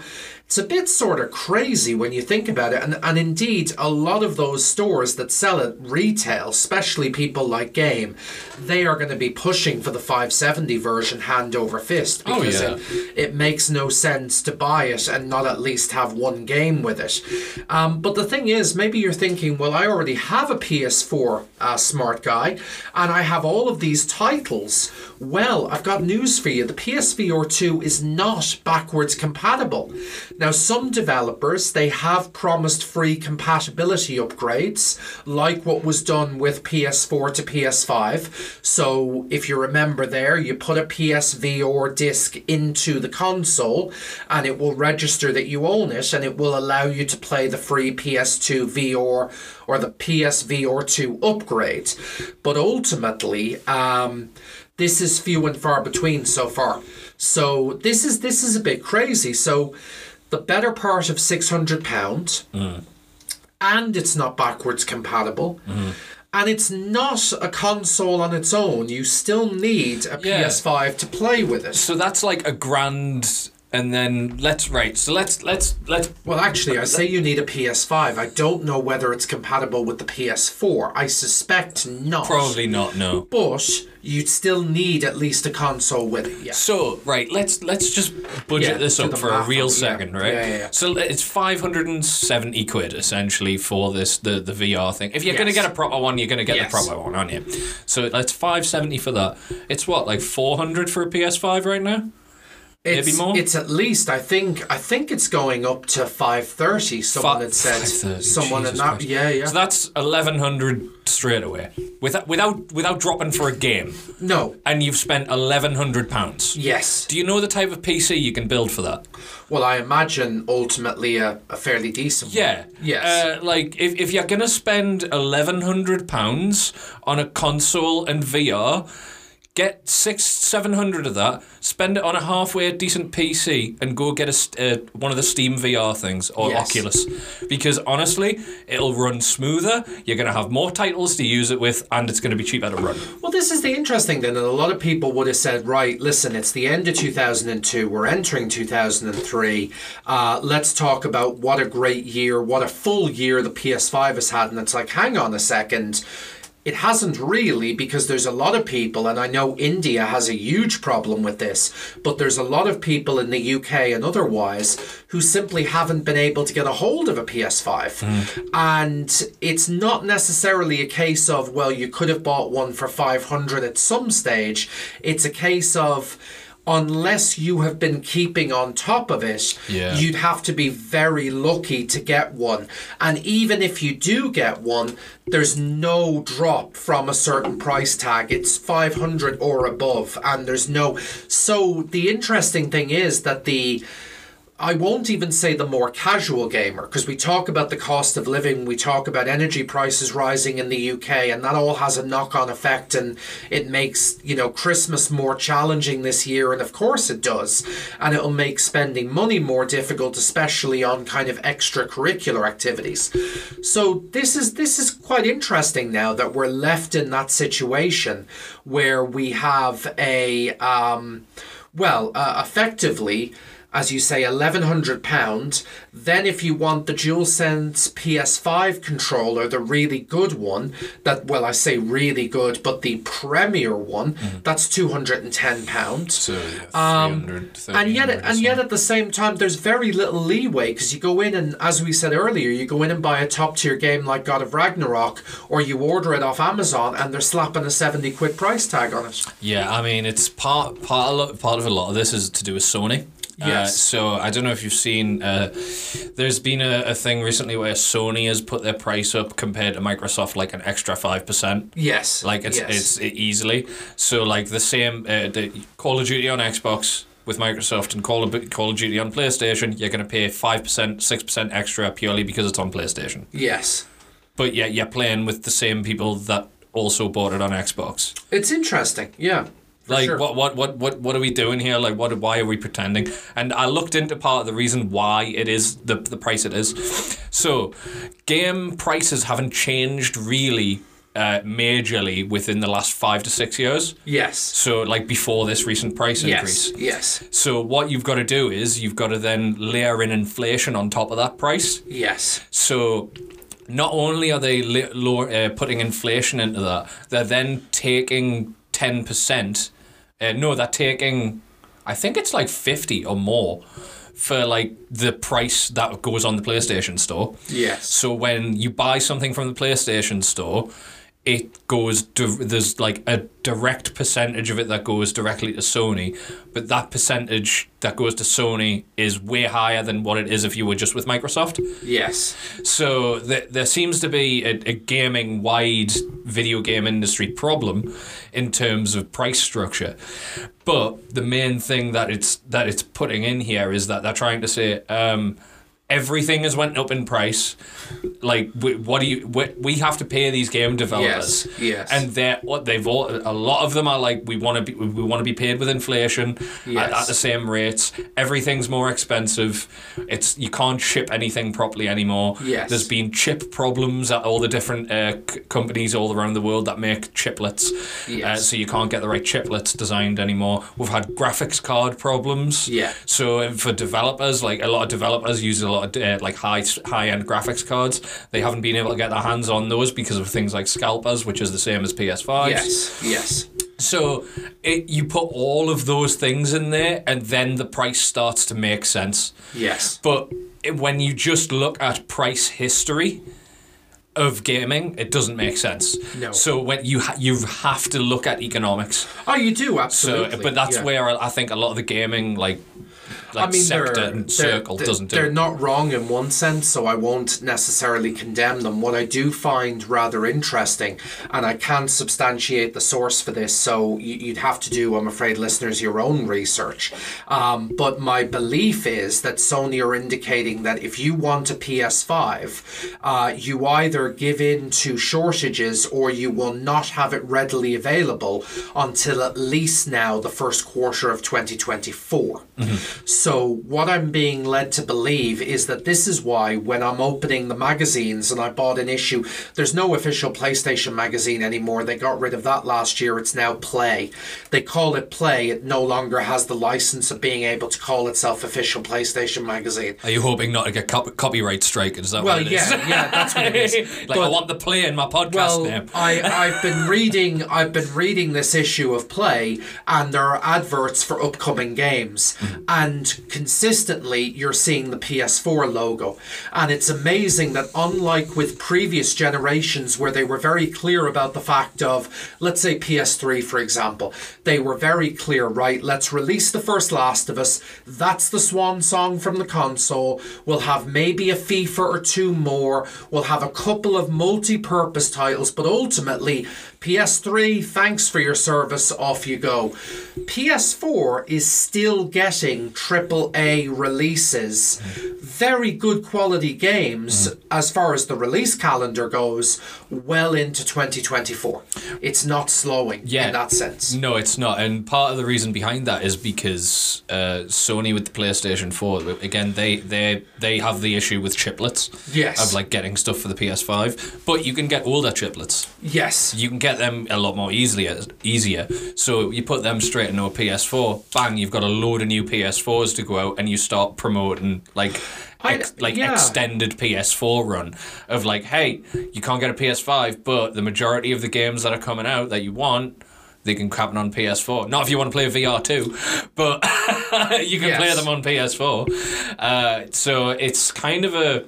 it's a bit sort of crazy when you think about it. And, and indeed, a lot of those stores that sell it retail, especially people like Game, they are going to be pushing for the 570 version hand over fist Oh, because yeah. it, it makes no sense to buy it and not at least have one game with it. Um, but the thing is, maybe you're thinking, well, I already have a PS4 uh, smart guy and I have all of these titles. Well, I've got news for you. The PSVR 2 is not backwards compatible. Now, some developers, they have promised free compatibility upgrades, like what was done with PS4 to PS5. So, if you remember there, you put a PSVR disc into the console and it will register that you own it and it will allow you to play the free PS2 VR or the PSVR 2 upgrade. But ultimately, um, this is few and far between so far. So this is this is a bit crazy. So the better part of six hundred pound, mm. and it's not backwards compatible. Mm-hmm. And it's not a console on its own. You still need a Yeah. PS5 to play with it. So that's like a grand and then let's right. So let's let's let's Well, actually, I say you need a PS5. I don't know whether it's compatible with the PS4. I suspect not. probably not no. But you'd still need at least a console with it. Yeah. So right, let's let's just budget Yeah, this up for a real on it, yeah. second, right? Yeah, yeah, yeah. So it's five hundred and seventy quid essentially for this the the VR thing. If you're gonna get a proper one, you're gonna get Yes. the proper one, aren't you? So that's five seventy for that. It's what like four hundred for a PS5 right now. It's, Maybe more? It's at least I think I think it's going up to five thirty. Someone Fi- had said 530, someone Jesus in that Christ. yeah yeah So that's eleven hundred straight away, without without without dropping for a game, no and you've spent eleven hundred pounds. yes Do you know the type of PC you can build for that? well I imagine ultimately a, a fairly decent one. Yeah. yes Uh, like if, if you're gonna spend eleven hundred pounds on a console and VR, get six seven hundred of that, spend it on a halfway decent PC, and go get a uh, one of the Steam VR things or Yes. Oculus, because honestly, it'll run smoother. You're gonna have more titles to use it with, and it's gonna be cheaper to run. Well, this is the interesting thing, and a lot of people would have said, right, listen, it's the end of 2002, we're entering 2003. Uh, let's talk about what a great year, what a full year the PS5 has had. And it's like, hang on a second. It hasn't really because there's a lot of people, and I know India has a huge problem with this, but there's a lot of people in the UK and otherwise who simply haven't been able to get a hold of a PS5. And it's not necessarily a case of, well, you could have bought one for 500 at some stage. It's a case of, unless you have been keeping on top of it, Yeah. you'd have to be very lucky to get one. And even if you do get one, there's no drop from a certain price tag. It's 500 or above, and there's no. So the interesting thing is that the. I won't even say the more casual gamer because we talk about the cost of living, we talk about energy prices rising in the UK, and that all has a knock on effect and it makes, you know, Christmas more challenging this year, and of course it does. And it'll make spending money more difficult, especially on kind of extracurricular activities. So this is this is quite interesting now that we're left in that situation where we have a um, well, uh, effectively as you say, eleven hundred pound. Then, if you want the DualSense PS5 controller, the really good one, that well, I say really good, but the premier one, that's two hundred and ten pound. So Um, And yet, and yet, at the same time, there's very little leeway because you go in and, as we said earlier, you go in and buy a top tier game like God of Ragnarok, or you order it off Amazon, and they're slapping a seventy quid price tag on it. Yeah, I mean, it's part part lot, part of a lot of this is to do with Sony. Uh, Yes. so I don't know if you've seen. Uh, there's been a, a thing recently where Sony has put their price up compared to Microsoft, like an extra five percent. Yes, Like it's yes. it's it easily. So like the same uh, the Call of Duty on Xbox with Microsoft and Call of Call of Duty on PlayStation, you're gonna pay five percent, six percent extra purely because it's on PlayStation. yes. But yeah, you're playing with the same people that also bought it on Xbox. It's interesting, yeah. Like sure. what, what what what what are we doing here? Like what why are we pretending? And I looked into part of the reason why it is the the price it is. So, game prices haven't changed really uh, majorly within the last five to six years. Yes. So like before this recent price Yes. increase. Yes. So what you've got to do is you've got to then layer in inflation on top of that price. Yes. So not only are they li- low, uh, putting inflation into that, they're then taking 10%. Uh, no, they're taking, I think it's like 50 or more for like the price that goes on the PlayStation store. Yes. So when you buy something from the PlayStation store, it goes there's like a direct percentage of it that goes directly to Sony, but that percentage that goes to Sony is way higher than what it is if you were just with Microsoft. Yes. So th- there seems to be a, a gaming wide video game industry problem in terms of price structure. But the main thing that it's that it's putting in here is that they're trying to say um, everything has went up in price. Like, we, what do you? We, we have to pay these game developers. Yes, yes. And they're what they've all. A lot of them are like, we want to be. We want to be paid with inflation Yes. at, at the same rates. Everything's more expensive. It's you can't ship anything properly anymore. Yes. There's been chip problems at all the different uh, c- companies all around the world that make chiplets. Uh, Yes. so you can't get the right chiplets designed anymore. We've had graphics card problems. Yeah. So uh, for developers, like a lot of developers use a lot of uh, like high high end graphics cards. They haven't been able to get their hands on those because of things like scalpers, which is the same as PS5. Yes, yes. So it, you put all of those things in there, and then the price starts to make sense. Yes. But when you just look at price history of gaming, it doesn't make sense. No. So when you ha- you have to look at economics. Oh, you do So, absolutely. but that's yeah. where I think a lot of the gaming like like I mean, sector and circle they're- doesn't do. They're not wrong in one sense, so I won't necessarily condemn them. What I do find rather interesting, and I can't substantiate the source for this, so you, you'd have to do, I'm afraid, listeners, your own research. Um, but my belief is that Sony are indicating that if you want a PS5, uh, you either give in to shortages or you will not have it readily available until at least now the first quarter of 2024. So, what I'm being led to believe is that this is why, when I'm opening the magazines and I bought an issue, there's no official PlayStation magazine anymore. They got rid of that last year. It's now Play. They call it Play. It no longer has the license of being able to call itself official PlayStation magazine. Are you hoping not to get cop- copyright strike? Is that Well, what it is? yeah, yeah, that's what it is. [laughs] like I want the play in my podcast Well, name. I, I've been reading I've been reading this issue of Play, and there are adverts for upcoming games, mm-hmm. and consistently you're seeing the PS4 logo, and it's amazing that unlike with previous generations where they were very clear about the fact of, let's say PS3 for example, they were very clear, right? Let's release the first Last of Us. That's the swan song from the console. We'll have maybe a FIFA or two more. We'll have a couple of multi-purpose titles, but ultimately, PS3, thanks for your service, off you go. PS4 is still getting AAA releases, very good quality games as far as the release calendar goes, well into 2024. It's not slowing Yeah. in that sense. No, it's not. And part of the reason behind that is because uh, Sony with the PlayStation 4, again, they they they have the issue with chiplets. Yes. Of like getting stuff for the PS5, but you can get older chiplets. Yes. You can get them a lot more easily easier. So you put them straight into a PS4, bang, you've got a load of new PS4s to go out, and you start promoting like. Ex, like yeah. extended PS4 run of like, hey, you can't get a PS5, but the majority of the games that are coming out that you want, they can happen on PS4. Not if you want to play VR too, but [laughs] you can play them on PS4. Uh, so it's kind of a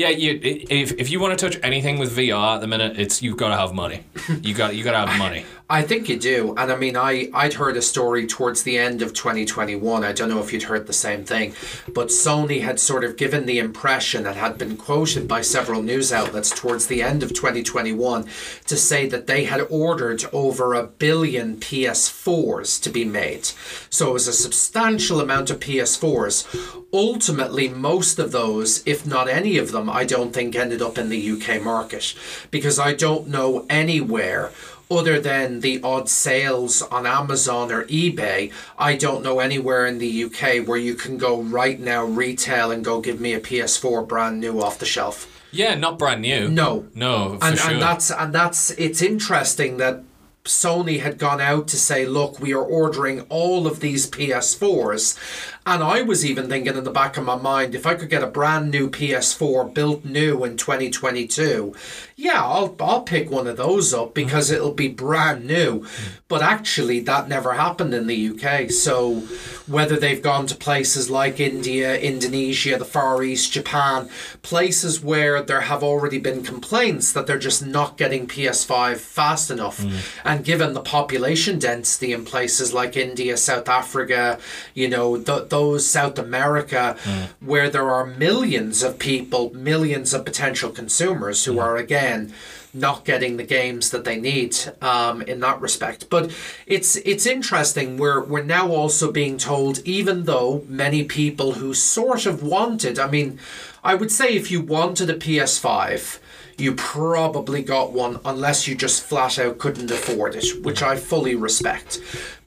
yeah. You if, if you want to touch anything with VR at the minute, it's you've got to have money. You got you got to have money. I think you do. And I mean, I, I'd heard a story towards the end of 2021. I don't know if you'd heard the same thing, but Sony had sort of given the impression and had been quoted by several news outlets towards the end of 2021 to say that they had ordered over a billion PS4s to be made. So it was a substantial amount of PS4s. Ultimately, most of those, if not any of them, I don't think ended up in the UK market because I don't know anywhere other than the odd sales on Amazon or eBay, I don't know anywhere in the UK where you can go right now retail and go give me a PS4 brand new off the shelf. Yeah, not brand new. No. no, for And, sure. and that's and that's it's interesting that Sony had gone out to say, look, we are ordering all of these PS4s. And I was even thinking in the back of my mind, if I could get a brand new PS4 built new in 2022, yeah, I'll, I'll pick one of those up because mm-hmm. it'll be brand new. Mm. But actually, that never happened in the UK. So whether they've gone to places like India, Indonesia, the Far East, Japan, places where there have already been complaints that they're just not getting PS5 fast enough. Mm. And given the population density in places like India, South Africa, you know, the, those South America, where there are millions of people, millions of potential consumers who are again not getting the games that they need um, in that respect. But it's it's interesting. We're we're now also being told, even though many people who sort of wanted, I mean, I would say if you wanted a PS5 you probably got one unless you just flat out couldn't afford it, which I fully respect.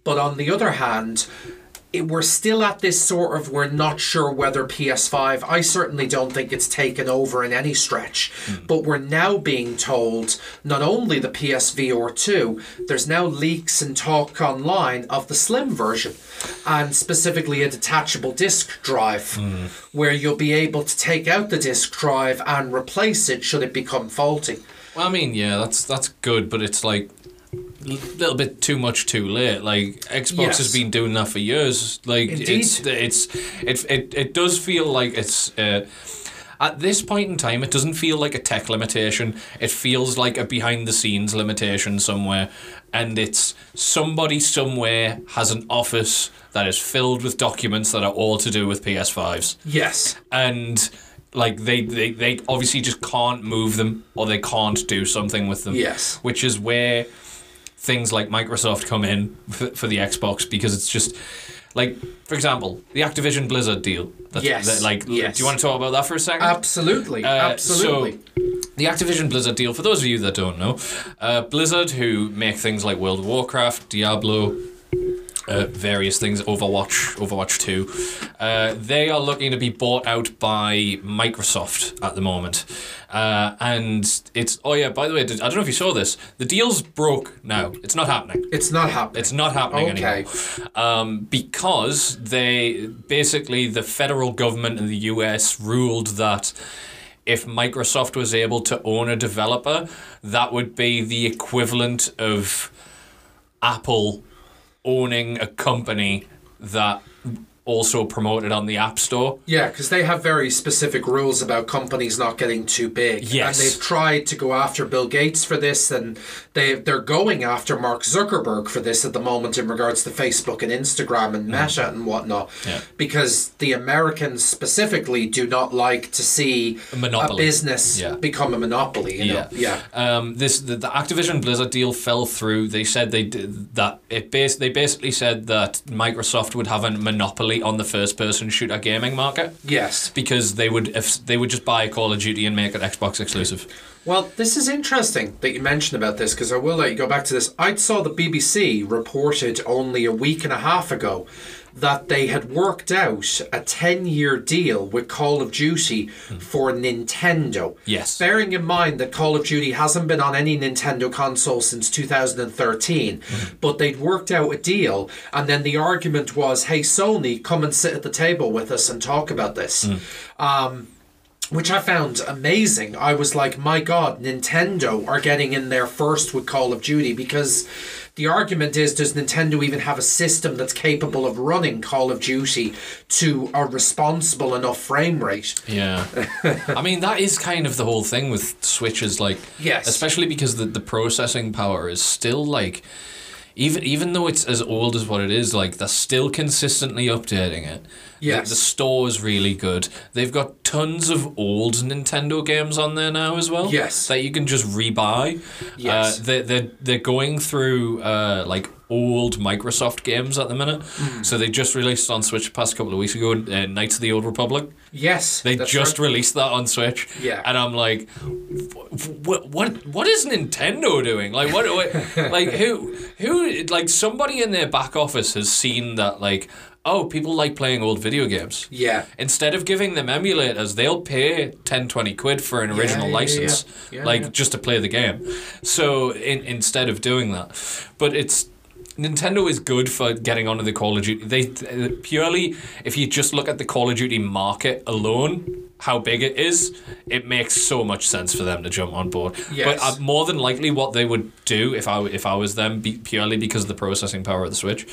But on the other hand, it, we're still at this sort of we're not sure whether PS5. I certainly don't think it's taken over in any stretch, hmm. but we're now being told not only the PSVR 2, there's now leaks and talk online of the slim version, and specifically a detachable disk drive, hmm. where you'll be able to take out the disk drive and replace it should it become faulty. Well, I mean, yeah, that's that's good, but it's like a little bit too much too late. Like Xbox Yes. has been doing that for years. Like it's it's it it it does feel like it's. Uh, at this point in time, it doesn't feel like a tech limitation. It feels like a behind the scenes limitation somewhere. And it's somebody somewhere has an office that is filled with documents that are all to do with PS5s Yes. and like they, they they obviously just can't move them or they can't do something with them Yes. which is where things like microsoft come in for, for the xbox because it's just like for example the activision blizzard deal that, Yes, that, like yes. do you want to talk about that for a second Absolutely. Uh, Absolutely. the Activision Blizzard deal, for those of you that don't know, uh, Blizzard, who make things like World of Warcraft, Diablo, uh, various things, Overwatch, Overwatch 2, uh, they are looking to be bought out by Microsoft at the moment. Uh, and it's, oh yeah, by the way, I don't know if you saw this. The deal's broke now. It's not happening. it's not happening. It's not happening Okay. anymore. Um, because they basically the federal government in the US ruled that if Microsoft was able to own a developer, that would be the equivalent of Apple owning a company that also promoted on the App Store. Yeah, because they have very specific rules about companies not getting too big. Yes. And they've tried to go after Bill Gates for this, and they they're going after Mark Zuckerberg for this at the moment in regards to Facebook and Instagram and Meta and whatnot. Mm. Yeah. Because the Americans specifically do not like to see A monopoly. business Yeah. become a monopoly. You know? Yeah. Um, this the, the Activision Blizzard deal fell through. They said they did that. It bas- They basically said that Microsoft would have a monopoly on the first-person shooter gaming market Yes. because they would if they would just buy Call of Duty and make it Xbox exclusive. Well, this is interesting that you mentioned about this because I will let you go back to this. I saw the BBC reported only a week and a half ago that they had worked out a 10 year deal with Call of Duty hmm. for Nintendo. Yes. Bearing in mind that Call of Duty hasn't been on any Nintendo console since 2013, hmm. but they'd worked out a deal, and then the argument was hey, Sony, come and sit at the table with us and talk about this. Hmm. Um, which I found amazing. I was like, my God, Nintendo are getting in there first with Call of Duty because the argument is does Nintendo even have a system that's capable of running Call of Duty to a responsible enough frame rate? Yeah, [laughs] I mean that is kind of the whole thing with Switches, like Yes. especially because the the processing power is still like. Even even though it's as old as what it is, like they're still consistently updating it. The- Yes. The, store is really good. They've got tons of old Nintendo games on there now as well. Yes. That you can just rebuy. Yes. Uh, they they're they're going through uh, like old Microsoft games at the minute. Mm. So they just released on Switch the past couple of weeks ago, uh, Knights of the Old Republic. Yes. They just right. released that on Switch. Yeah. And I'm like, what, what, what is Nintendo doing? Like, what, what, like, who, who, like, somebody in their back office has seen that, like, oh, people like playing old video games. Yeah. Instead of giving them emulators, they'll pay 10, 20 quid for an original yeah, yeah, license, yeah. Like, just to play the game. So, in, instead of doing that, but it's, Nintendo is good for getting onto the Call of Duty. They purely, if you just look at the Call of Duty market alone, how big it is, it makes so much sense for them to jump on board. Yes. But uh, more than likely, what they would do if I if I was them, be, purely because of the processing power of the Switch,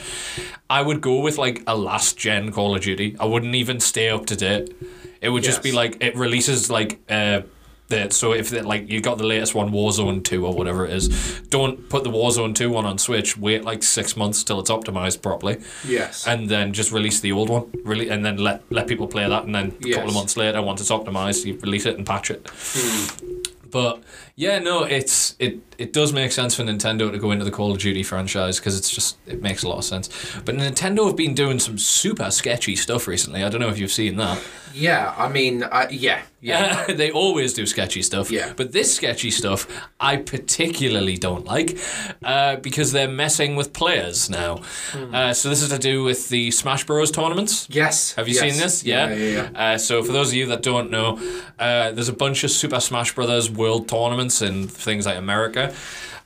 I would go with like a last gen Call of Duty. I wouldn't even stay up to date. It would just be like it releases like. Uh, That so if they, like you got the latest one, Warzone Two or whatever it is, don't put the Warzone Two one on Switch. Wait like six months till it's optimized properly. Yes. And then just release the old one, really, and then let let people play that, and then a couple of months later, once it's optimized, you release it and patch it. Hmm. But yeah, no, it's it it does make sense for Nintendo to go into the Call of Duty franchise because it's just it makes a lot of sense. But Nintendo have been doing some super sketchy stuff recently. I don't know if you've seen that. yeah, I mean, uh, yeah, yeah. [laughs] they always do sketchy stuff. Yeah. But this sketchy stuff, I particularly don't like uh, because they're messing with players now. Hmm. Uh, so this is to do with the Smash Bros. tournaments. yes. Have you yes. seen this? Yeah, yeah, yeah. Uh, so for those of you that don't know, uh, there's a bunch of Super Smash Brothers World tournaments in things like America,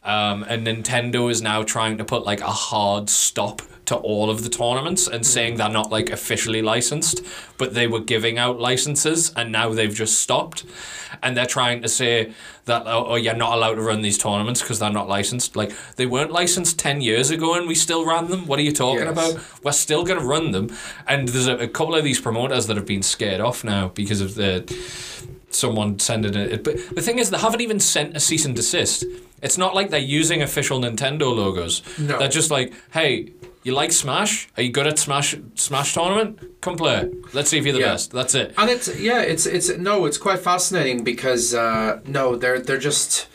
um, and Nintendo is now trying to put like a hard stop to all of the tournaments and saying they're not like officially licensed, but they were giving out licenses and now they've just stopped, and they're trying to say that oh, oh you're not allowed to run these tournaments because they're not licensed. Like they weren't licensed ten years ago and we still ran them. What are you talking Yes. about? we're still going to run them. And there's a, a couple of these promoters that have been scared off now because of the someone sending it. But the thing is, they haven't even sent a cease and desist. It's not like they're using official Nintendo logos. No. They're just like, hey. You like Smash? Are you good at Smash Smash tournament? Come play. Let's see if you're the Yeah. best. That's it. And it's yeah, it's it's no, it's quite fascinating because uh, no, they're they're just.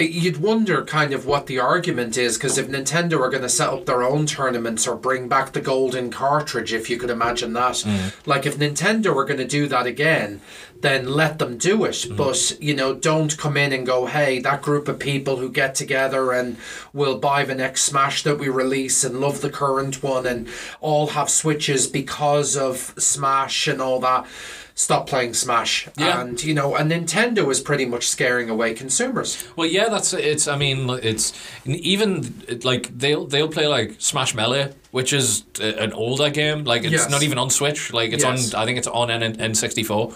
You'd wonder kind of what the argument is because if Nintendo are going to set up their own tournaments or bring back the golden cartridge, if you could imagine that, mm. like if Nintendo were going to do that again, then let them do it. Mm. But you know, don't come in and go, hey, that group of people who get together and will buy the next Smash that we release and love the current one and all have switches because of Smash and all that. Stop playing Smash. Yeah. And you know, and Nintendo is pretty much scaring away consumers. Well, yeah, that's it's. I mean, it's even like they'll they'll play like Smash Melee, which is an older game. Like it's Yes. not even on Switch. Like it's Yes. on. I think it's on N N sixty four.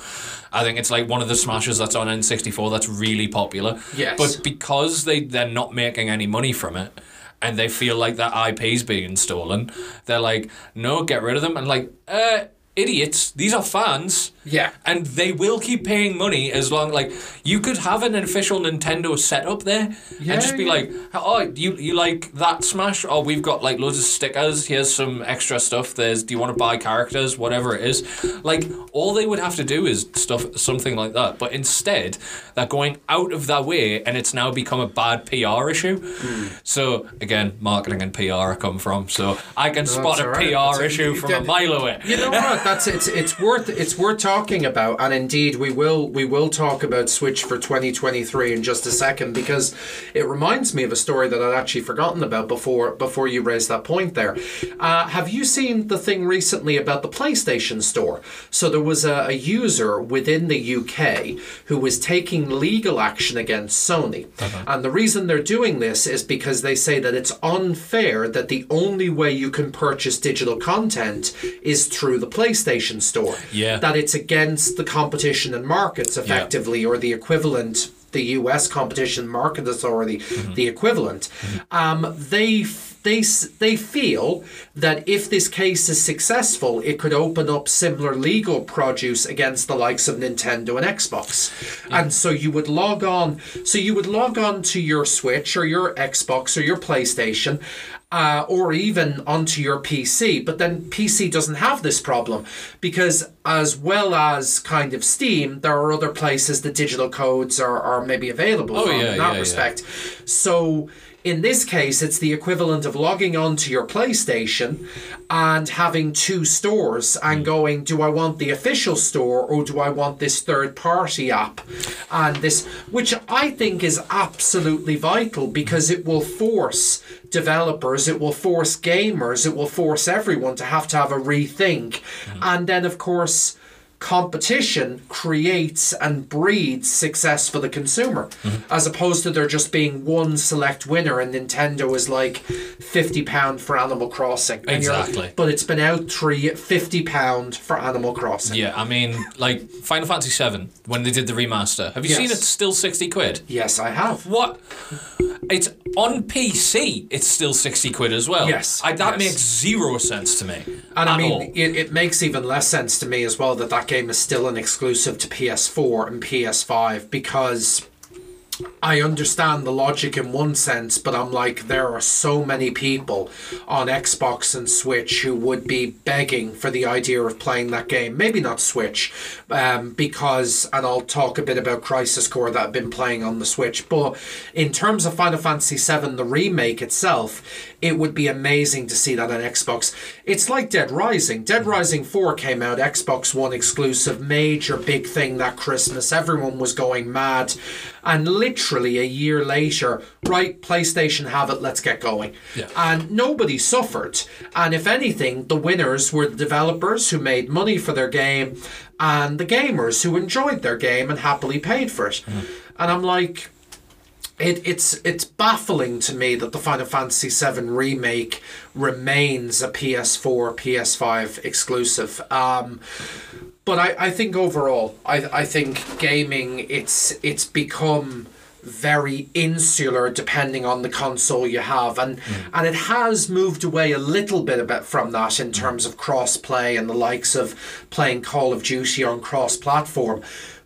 I think it's like one of the Smashes that's on N sixty four that's really popular. Yes. But because they they're not making any money from it. And they feel like that IP's being stolen. They're like, no, get rid of them. And like, uh, idiots. These are fans. Yeah. And they will keep paying money as long like you could have an official Nintendo setup there Yeah, and just be yeah. like, oh, you you like that Smash? Oh, we've got like loads of stickers. Here's some extra stuff. There's do you want to buy characters? Whatever it is. Like all they would have to do is stuff something like that. But instead, they're going out of their way, and it's now become a bad PR issue. Hmm. So again, marketing and PR come from. So I can spot a right. PR That's issue you from a mile away. You know what? That's it's it's worth it's worth talking about, and indeed we will we will talk about Switch for 2023 in just a second because it reminds me of a story that I'd actually forgotten about before before you raised that point there. Uh, have you seen the thing recently about the PlayStation Store? So there was a, a user within the UK who was taking legal action against Sony, and the reason they're doing this is because they say that it's unfair that the only way you can purchase digital content is through the PlayStation Store. Yeah. That it's against the competition and markets effectively, or the equivalent, the US Competition Market Authority, the equivalent. Um, they they they feel that if this case is successful, it could open up similar legal produce against the likes of Nintendo and Xbox. And so you would log on, so you would log on to your Switch or your Xbox or your PlayStation. Uh, or even onto your PC, but then PC doesn't have this problem because, as well as kind of Steam, there are other places the digital codes are, are maybe available Oh, from yeah, in that yeah, yeah. respect. So in this case, it's the equivalent of logging on to your PlayStation and having two stores and Hmm. going, do I want the official store or do I want this third party app? And this, which I think is absolutely vital because it will force developers, it will force gamers, it will force everyone to have to have a rethink. Hmm. And then, of course, competition creates and breeds success for the consumer mm-hmm. as opposed to there just being one select winner and nintendo is like 50 pound for animal crossing like, Exactly. but it's been out three 50 pound for animal crossing Yeah, I mean, like Final Fantasy VII when they did the remaster. Have you seen Yes. it? Still sixty quid. yes i have What? It's on PC. It's still sixty quid as well. Yes, I, that yes. makes zero sense to me. and i mean it, it makes even less sense to me as well that that game is still an exclusive to PS4 and PS5 because I understand the logic in one sense, but I'm like, there are so many people on Xbox and Switch who would be begging for the idea of playing that game. Maybe not Switch, um, because, and I'll talk a bit about Crisis Core that I've been playing on the Switch, but in terms of Final Fantasy VII, the remake itself, it would be amazing to see that on Xbox. It's like Dead Rising. Dead Rising 4 came out, Xbox One exclusive, major big thing that Christmas. Everyone was going mad. And literally a year later, right, PlayStation have it, let's get going. Yeah. And nobody suffered. And if anything, the winners were the developers who made money for their game and the gamers who enjoyed their game and happily paid for it. And I'm like, it, it's it's baffling to me that the Final Fantasy VII remake remains a PS4, PS5 exclusive. Um, but I, I think overall, I, I think gaming it's it's become very insular depending on the console you have. And mm. and it has moved away a little bit a bit from that in terms of cross play and the likes of playing Call of Duty on cross platform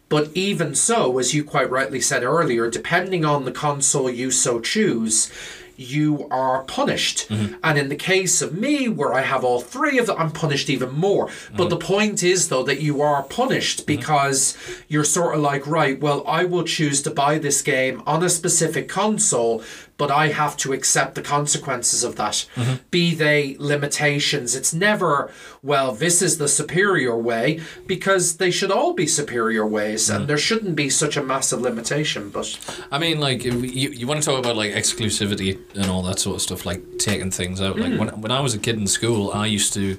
but even so, as you quite rightly said earlier, depending on the console you so choose, you are punished. Mm-hmm. And in the case of me, where I have all three of them, I'm punished even more. But mm-hmm. the point is, though, that you are punished mm-hmm. because you're sort of like, right, well, I will choose to buy this game on a specific console. But I have to accept the consequences of that, mm-hmm. be they limitations. It's never, well, this is the superior way, because they should all be superior ways, and mm-hmm. there shouldn't be such a massive limitation. But I mean, like you you want to talk about like exclusivity and all that sort of stuff, like taking things out. Like mm. when when I was a kid in school, I used to,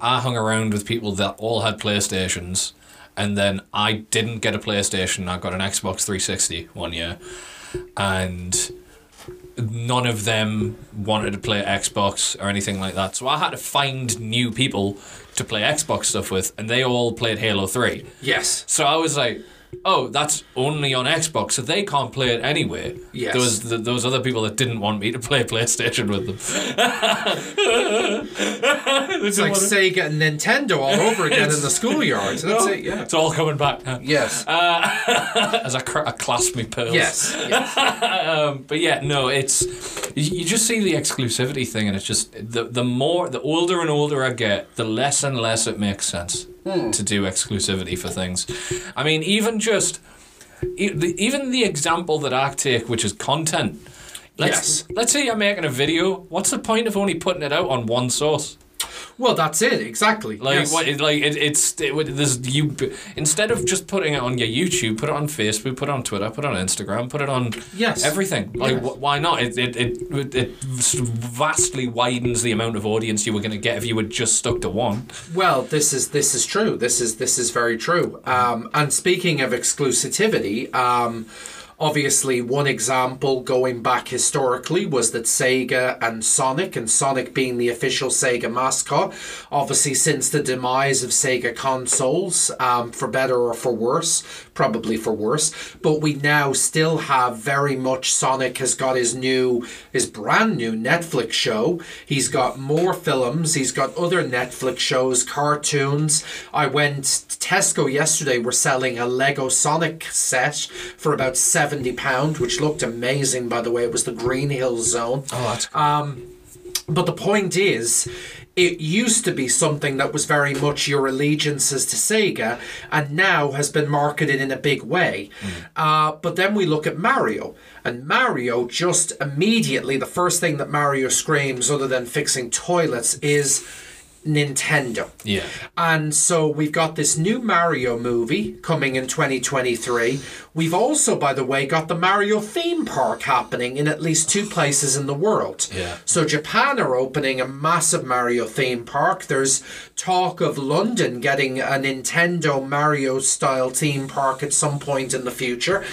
I hung around with people that all had PlayStations, and then I didn't get a PlayStation. I got an Xbox 360 one year, and none of them wanted to play Xbox or anything like that. So I had to find new people to play Xbox stuff with, and they all played Halo 3. yes, So I was like, oh, that's only on Xbox, so they can't play it anyway. Yes. Those th those other people that didn't want me to play [laughs] PlayStation with them. [laughs] it's like Sega and Nintendo all over again in the schoolyard. That's it. Yeah. It's all coming back huh? Yes. [laughs] as I, cr- I clasp my pearls. yes. yes. Um, but yeah, no, it's you you just see the exclusivity thing, and it's just the the more the older and older I get, the less and less it makes sense Hmm. to do exclusivity for things. I mean, even just even the example that I take, which is content. Let's, Yes. Let's say you're making a video. What's the point of only putting it out on one source? Well, that's it. Exactly. Like yes. what? It, like it, it's it, there's you instead of just putting it on your YouTube, put it on Facebook, put it on Twitter, put it on Instagram, put it on Yes. everything. Like Yes. wh- why not? It it, it it vastly widens the amount of audience you were going to get if you were just stuck to one. Well, this is this is true. This is this is very true. Um, and speaking of exclusivity, um, obviously one example going back historically was that Sega and Sonic, and Sonic being the official Sega mascot, obviously since the demise of Sega consoles, um, for better or for worse, probably for worse, but we now still have very much Sonic has got his new, his brand new Netflix show. He's got more films. He's got other Netflix shows, cartoons. I went to Tesco yesterday. We're selling a Lego Sonic set for about seventy pound, which looked amazing. By the way, it was the Green Hill Zone. Oh, that's um, But the point is, it used to be something that was very much your allegiances to Sega, and now has been marketed in a big way. Uh, but then we look at Mario, and Mario just immediately, the first thing that Mario screams, other than fixing toilets, is Nintendo. yeah. And so we've got this new Mario movie coming in 2023. We've also, by the way, got the Mario theme park happening in at least two places in the world. Yeah. So Japan are opening a massive Mario theme park. There's talk of London getting a Nintendo Mario style theme park at some point in the future.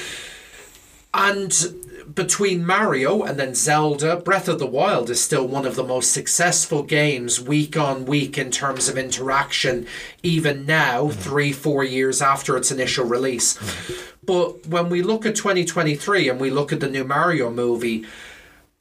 And between Mario and then Zelda, Breath of the Wild is still one of the most successful games week on week in terms of interaction, even now, mm-hmm. three, four years after its initial release. Mm-hmm. But when we look at 2023 and we look at the new Mario movie,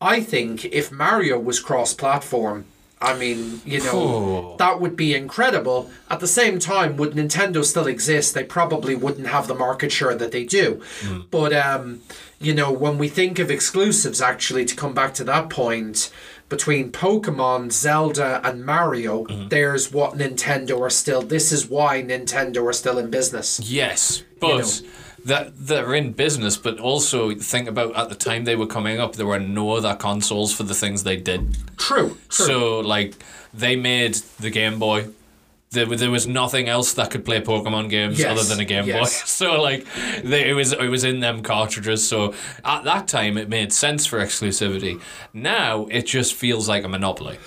I think if Mario was cross platform, I mean, you know, Oh. that would be incredible. At the same time, would Nintendo still exist, they probably wouldn't have the market share that they do. Mm. But um, you know, when we think of exclusives, actually, to come back to that point, between Pokemon, Zelda, and Mario, mm-hmm. there's what Nintendo are still. This is why Nintendo are still in business. Yes, but know. that they're in business. But also think about at the time they were coming up, there were no other consoles for the things they did. True. True. So like they made the Game Boy. There, there was nothing else that could play Pokemon games Yes, other than a Game yes. Boy. [laughs] So like, they, it was it was in them cartridges. So at that time, it made sense for exclusivity. Now it just feels like a monopoly.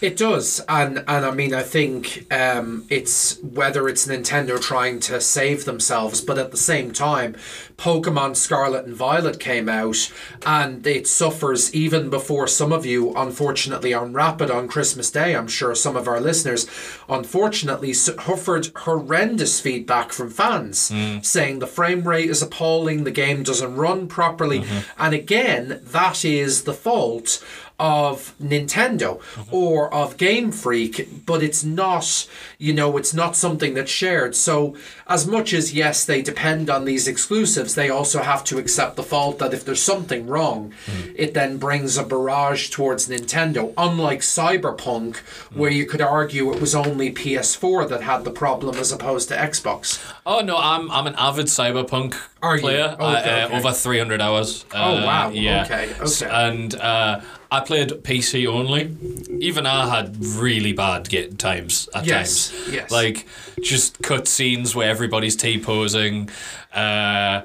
It does, and and I mean, I think um, it's whether it's Nintendo trying to save themselves, but at the same time, Pokemon Scarlet and Violet came out, and it suffers even before some of you, unfortunately, on Rapid on Christmas Day. I'm sure some of our listeners, unfortunately, suffered horrendous feedback from fans saying the frame rate is appalling, the game doesn't run properly, and again, that is the fault of Nintendo or of Game Freak, but it's not, you know, it's not something that's shared. So, as much as yes, they depend on these exclusives, they also have to accept the fault that if there's something wrong, it then brings a barrage towards Nintendo. Unlike Cyberpunk, where you could argue it was only PS4 that had the problem as opposed to Xbox. Oh no, I'm I'm an avid Cyberpunk Are you? player. Oh, uh, okay, uh, okay. over 300 hours. Oh, Uh, wow. Yeah. Okay, okay. And uh, I played PC only. Even I had really bad get times at Yes, times. yes. Like just cutscenes where everybody's T posing. Uh,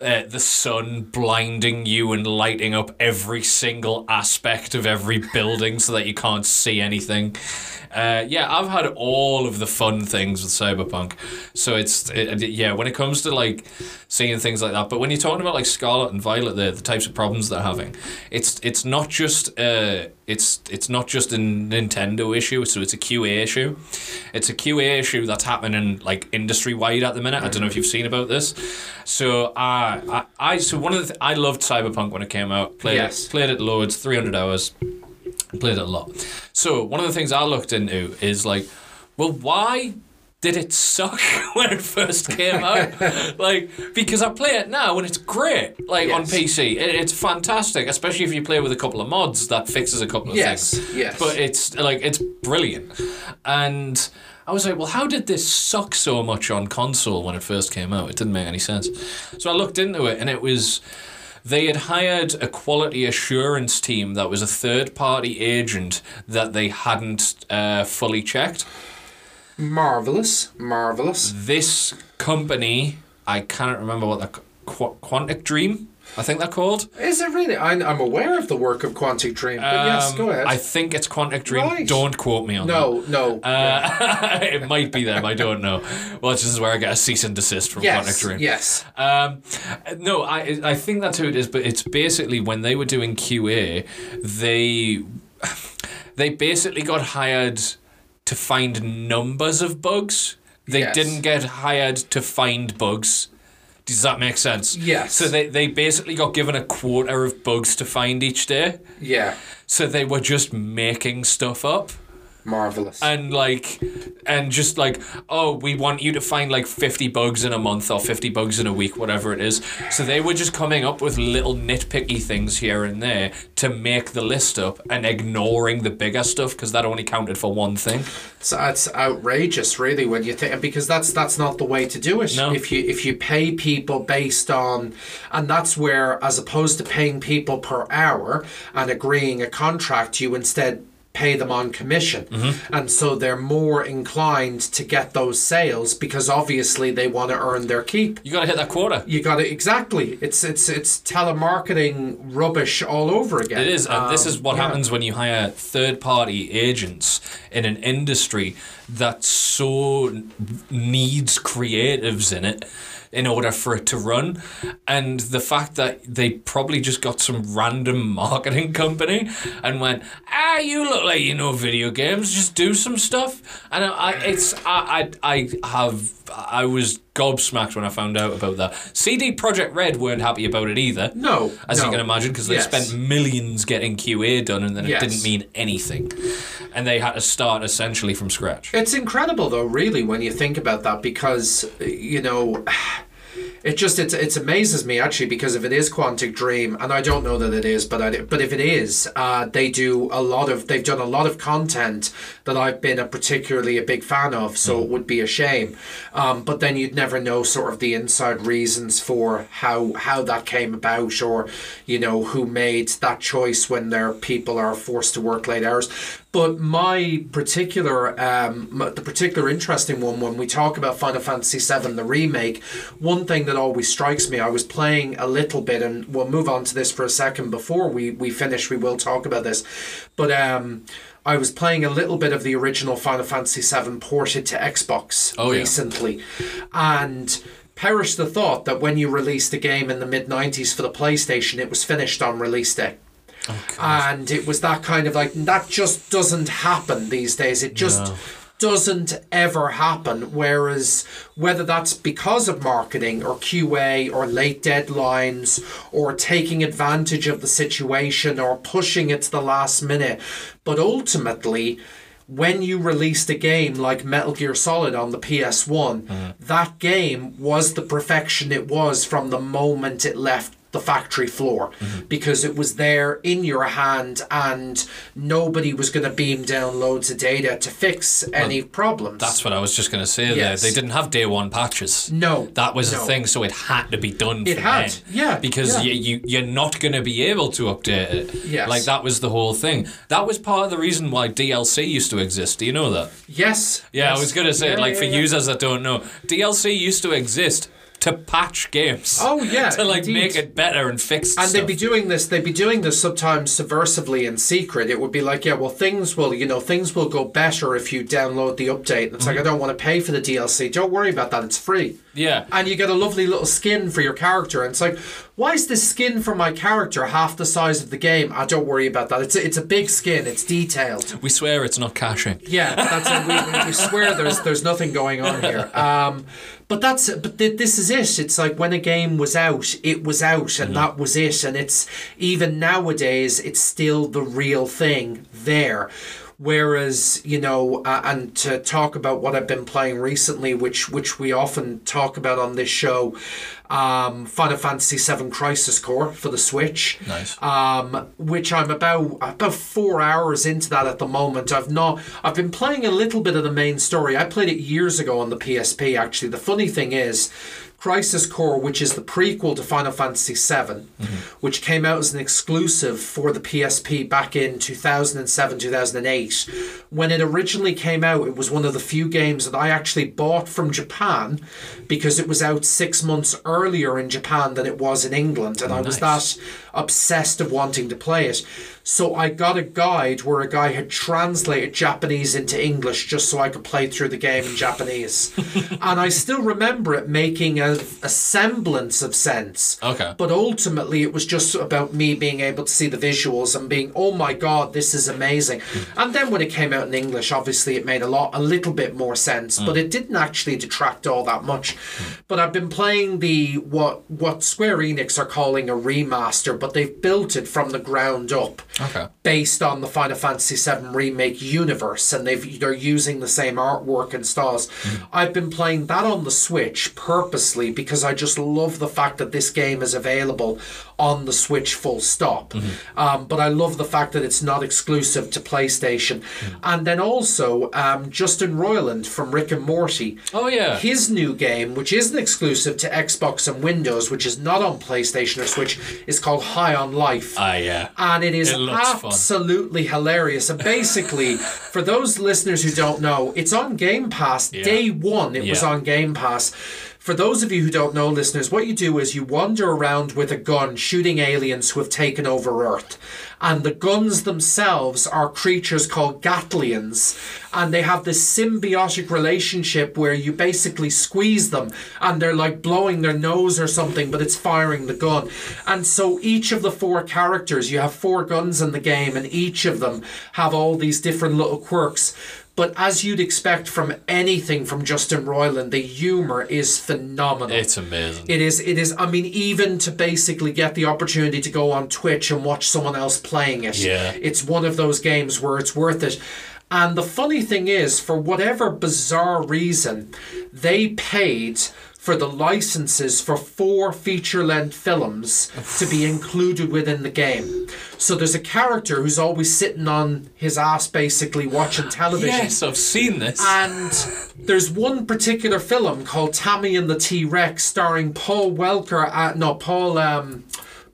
uh, the sun blinding you and lighting up every single aspect of every building so that you can't see anything. Uh, yeah, I've had all of the fun things with Cyberpunk. So it's it, yeah, when it comes to like seeing things like that, but when you're talking about like Scarlet and Violet, the the types of problems they're having, it's it's not just uh it's it's not just a Nintendo issue. So it's a QA issue. It's a QA issue that's happening like industry wide at the minute. I don't know if you've seen about this. So uh, I I so one of the th- I loved Cyberpunk when it came out. Played Yes. it played it loads, three hundred hours played it a lot. So one of the things I looked into is like, well, why did it suck [laughs] when it first came out? [laughs] like, because I play it now and it's great. Like on PC, it, it's fantastic, especially if you play with a couple of mods that fixes a couple of things. Yes, things. yes. But it's like it's brilliant, and. I was like, well, how did this suck so much on console when it first came out? It didn't make any sense. So I looked into it, and it was they had hired a quality assurance team that was a third party agent that they hadn't uh, fully checked. Marvelous, marvelous. This company, I cannot remember what the Qu- Quantic Dream, I think they're called. Is it really? I'm, I'm aware of the work of Quantic Dream, but yes, Um, go ahead. I think it's Quantic Dream. Right. Don't quote me on that. no, no. Uh, [laughs] it might be them. I don't know. Well, this is where I get a cease and desist from Quantic yes, Dream. yes. Um, no, I I think that's who it is, but it's basically when they were doing QA, they [sighs] they basically got hired to find numbers of bugs. They Yes. didn't get hired to find bugs. Does that make sense? Yes. So they, they basically got given a quota of bugs to find each day. Yeah, So they were just making stuff up marvelous. and like and just like oh we want you to find like 50 bugs in a month or 50 bugs in a week whatever it is so they were just coming up with little nitpicky things here and there to make the list up and ignoring the bigger stuff because that only counted for one thing So it's outrageous, really, when you think because that's that's not the way to do it. No. If you if you pay people based on, and that's where, as opposed to paying people per hour and agreeing a contract, you instead pay them on commission, Mm-hmm. and so they're more inclined to get those sales because obviously they want to earn their keep. you gotta hit that quota You got it exactly. It's it's it's telemarketing rubbish all over again. It is, and this Um, is what yeah. happens when you hire third-party agents in an industry that so needs creatives in it in order for it to run. And the fact that they probably just got some random marketing [laughs] company and went, ah, you look like you know video games just do some stuff and I, it's I, I I have I was gobsmacked when I found out about that CD Projekt Red weren't happy about it either No, as no. you can imagine because they Yes. spent millions getting QA done and then Yes. it didn't mean anything and they had to start essentially from scratch It's incredible though, really, when you think about that, because you know, it just it, it amazes me actually because if it is Quantic Dream, and I don't know that it is, but I, but if it is, uh, they do a lot of they've done a lot of content that I've been a particularly a big fan of, so it would be a shame. Um, but then you'd never know sort of the inside reasons for how how that came about, or you know who made that choice when their people are forced to work late hours. But my particular, um, the particular interesting one when we talk about Final Fantasy VII, the remake, one thing that always strikes me, I was playing a little bit, and we'll move on to this for a second before we, we finish, we will talk about this. But um, I was playing a little bit of the original Final Fantasy VII ported to Xbox Oh, yeah. recently. And perish the thought that when you released a game in the mid 90s for the PlayStation, it was finished on release day and it was that kind of like that just doesn't happen these days it just No. Doesn't ever happen whereas whether that's because of marketing or qa or late deadlines or taking advantage of the situation or pushing it to the last minute. But ultimately when you released a game like Metal Gear Solid on the PS1, mm. that game was the perfection it was from the moment it left the factory floor mm-hmm. because it was there in your hand and nobody was going to beam down loads of data to fix any problems. That's what I was just going to say Yes. there. They didn't have day one patches. No, That was no. the thing, so it had to be done It had, yeah, Because yeah. You, you, you're not going to be able to update it. Yes. Like, that was the whole thing. That was part of the reason why DLC used to exist. Do you know that? yes. Yeah, yes. I was going to say, Yeah, like, yeah, for users that don't know, DLC used to exist to patch games. Oh, yeah, [laughs] to, like, indeed. make it better and fix And stuff. they'd be doing this. They'd be doing this sometimes subversively in secret. It would be like, yeah, well, things will, you know, things will go better if you download the update. And it's like, I don't want to pay for the DLC. Don't worry about that. It's free. Yeah. And you get a lovely little skin for your character. And it's like, why is this skin for my character half the size of the game? I don't worry about that. It's a, it's a big skin. It's detailed. We swear it's not caching. Yeah, that's it. We, we, we swear there's there's nothing going on here. [laughs] Um, but that's but th- this is it. It's like when a game was out, it was out, and that was it. And it's even nowadays, it's still the real thing there. Whereas you know, uh, and to talk about what I've been playing recently, which which we often talk about on this show, um, Final Fantasy VII Crisis Core for the Switch Nice. um, which I'm about about four hours into that at the moment. I've not. I've been playing a little bit of the main story. I played it years ago on the PSP. Actually, the funny thing is. Crisis Core, which is the prequel to Final Fantasy VII, mm-hmm. which came out as an exclusive for the PSP back in 2007 2008. When it originally came out, it was one of the few games that I actually bought from Japan because it was out six months earlier in Japan than it was in England, and I was Nice. that obsessed of wanting to play it. So I got a guide where a guy had translated Japanese into English just so I could play through the game in Japanese. [laughs] and I still remember it making a, a semblance of sense. Okay. But ultimately, it was just about me being able to see the visuals and being, oh my god, this is amazing. Hmm. And then when it came out in English, obviously it made a lot, a little bit more sense, but hmm. it didn't actually detract all that much. Hmm. But I've been playing the what what Square Enix are calling a remaster, but they've built it from the ground up Okay. based on the Final Fantasy VII remake universe, and they've they're using the same artwork and styles. Hmm. I've been playing that on the Switch purposely because I just love the fact that this game is available on the Switch full stop. Um, but I love the fact that it's not exclusive to PlayStation. And then also um, Justin Roiland from Rick and Morty. Oh, yeah. His new game, which isn't exclusive to Xbox and Windows, which is not on PlayStation or Switch, is called High on Life Ah, yeah. and it is It looks fun. absolutely hilarious. And basically, [laughs] for those listeners who don't know, it's on Game Pass. Yeah. Day one, it was on Game Pass. For those of you who don't know, listeners, what you do is you wander around with a gun shooting aliens who have taken over Earth. And the guns themselves are creatures called Gatlians. And they have this symbiotic relationship where you basically squeeze them and they're like blowing their nose or something, but it's firing the gun. And so each of the four characters, you have four guns in the game, and each of them have all these different little quirks. But as you'd expect from anything from Justin Roiland, the humor is phenomenal. It's amazing. It is. It is. I mean, even to basically get the opportunity to go on Twitch and watch someone else playing it. Yeah. It's one of those games where it's worth it. And the funny thing is, for whatever bizarre reason, they paid for the licenses for four feature length films to be included within the game. So there's a character who's always sitting on his ass basically watching television. yes, I've seen this. And there's one particular film called Tammy and the T Rex, starring Paul Welker. Uh, no, Paul. Um,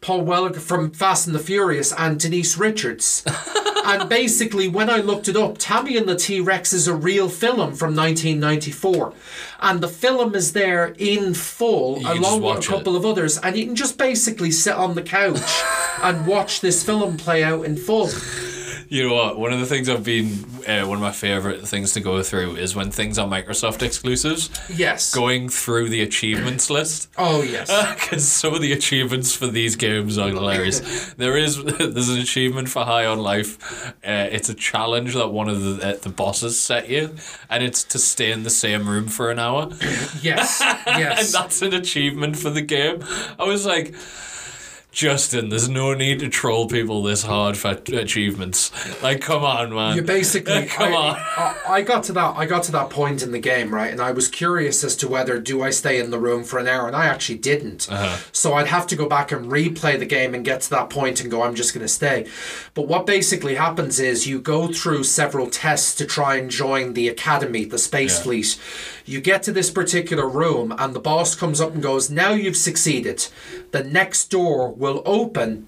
Paul Walker from Fast and the Furious and Denise Richards. [laughs] and basically, when I looked it up, Tammy and the T Rex is a real film from 1994. And the film is there in full, just along with a couple of others. And you can just basically sit on the couch [laughs] and watch this film play out in full. You know what? One of the things I've been, uh, one of my favorite things to go through is when things are Microsoft exclusives. Yes. Going through the achievements list. Oh, yes. [laughs] Because some of the achievements for these games are hilarious. [laughs] there is [laughs] there's an achievement for High on Life. Uh, it's a challenge that one of the uh, the bosses set you, and it's to stay in the same room for an hour. Yes. Yes. and that's an achievement for the game. I was like, Justin, there's no need to troll people this hard for achievements. Like, come on, man. You basically [laughs] come I, on. I, I got to that I got to that point in the game, right? And I was curious as to whether do I stay in the room for an hour and I actually didn't. Uh-huh. So I'd have to go back and replay the game and get to that point and go I'm just going to stay. But what basically happens is you go through several tests to try and join the academy, the space Yeah. fleet. You get to this particular room and the boss comes up and goes, "Now you've succeeded. The next door will open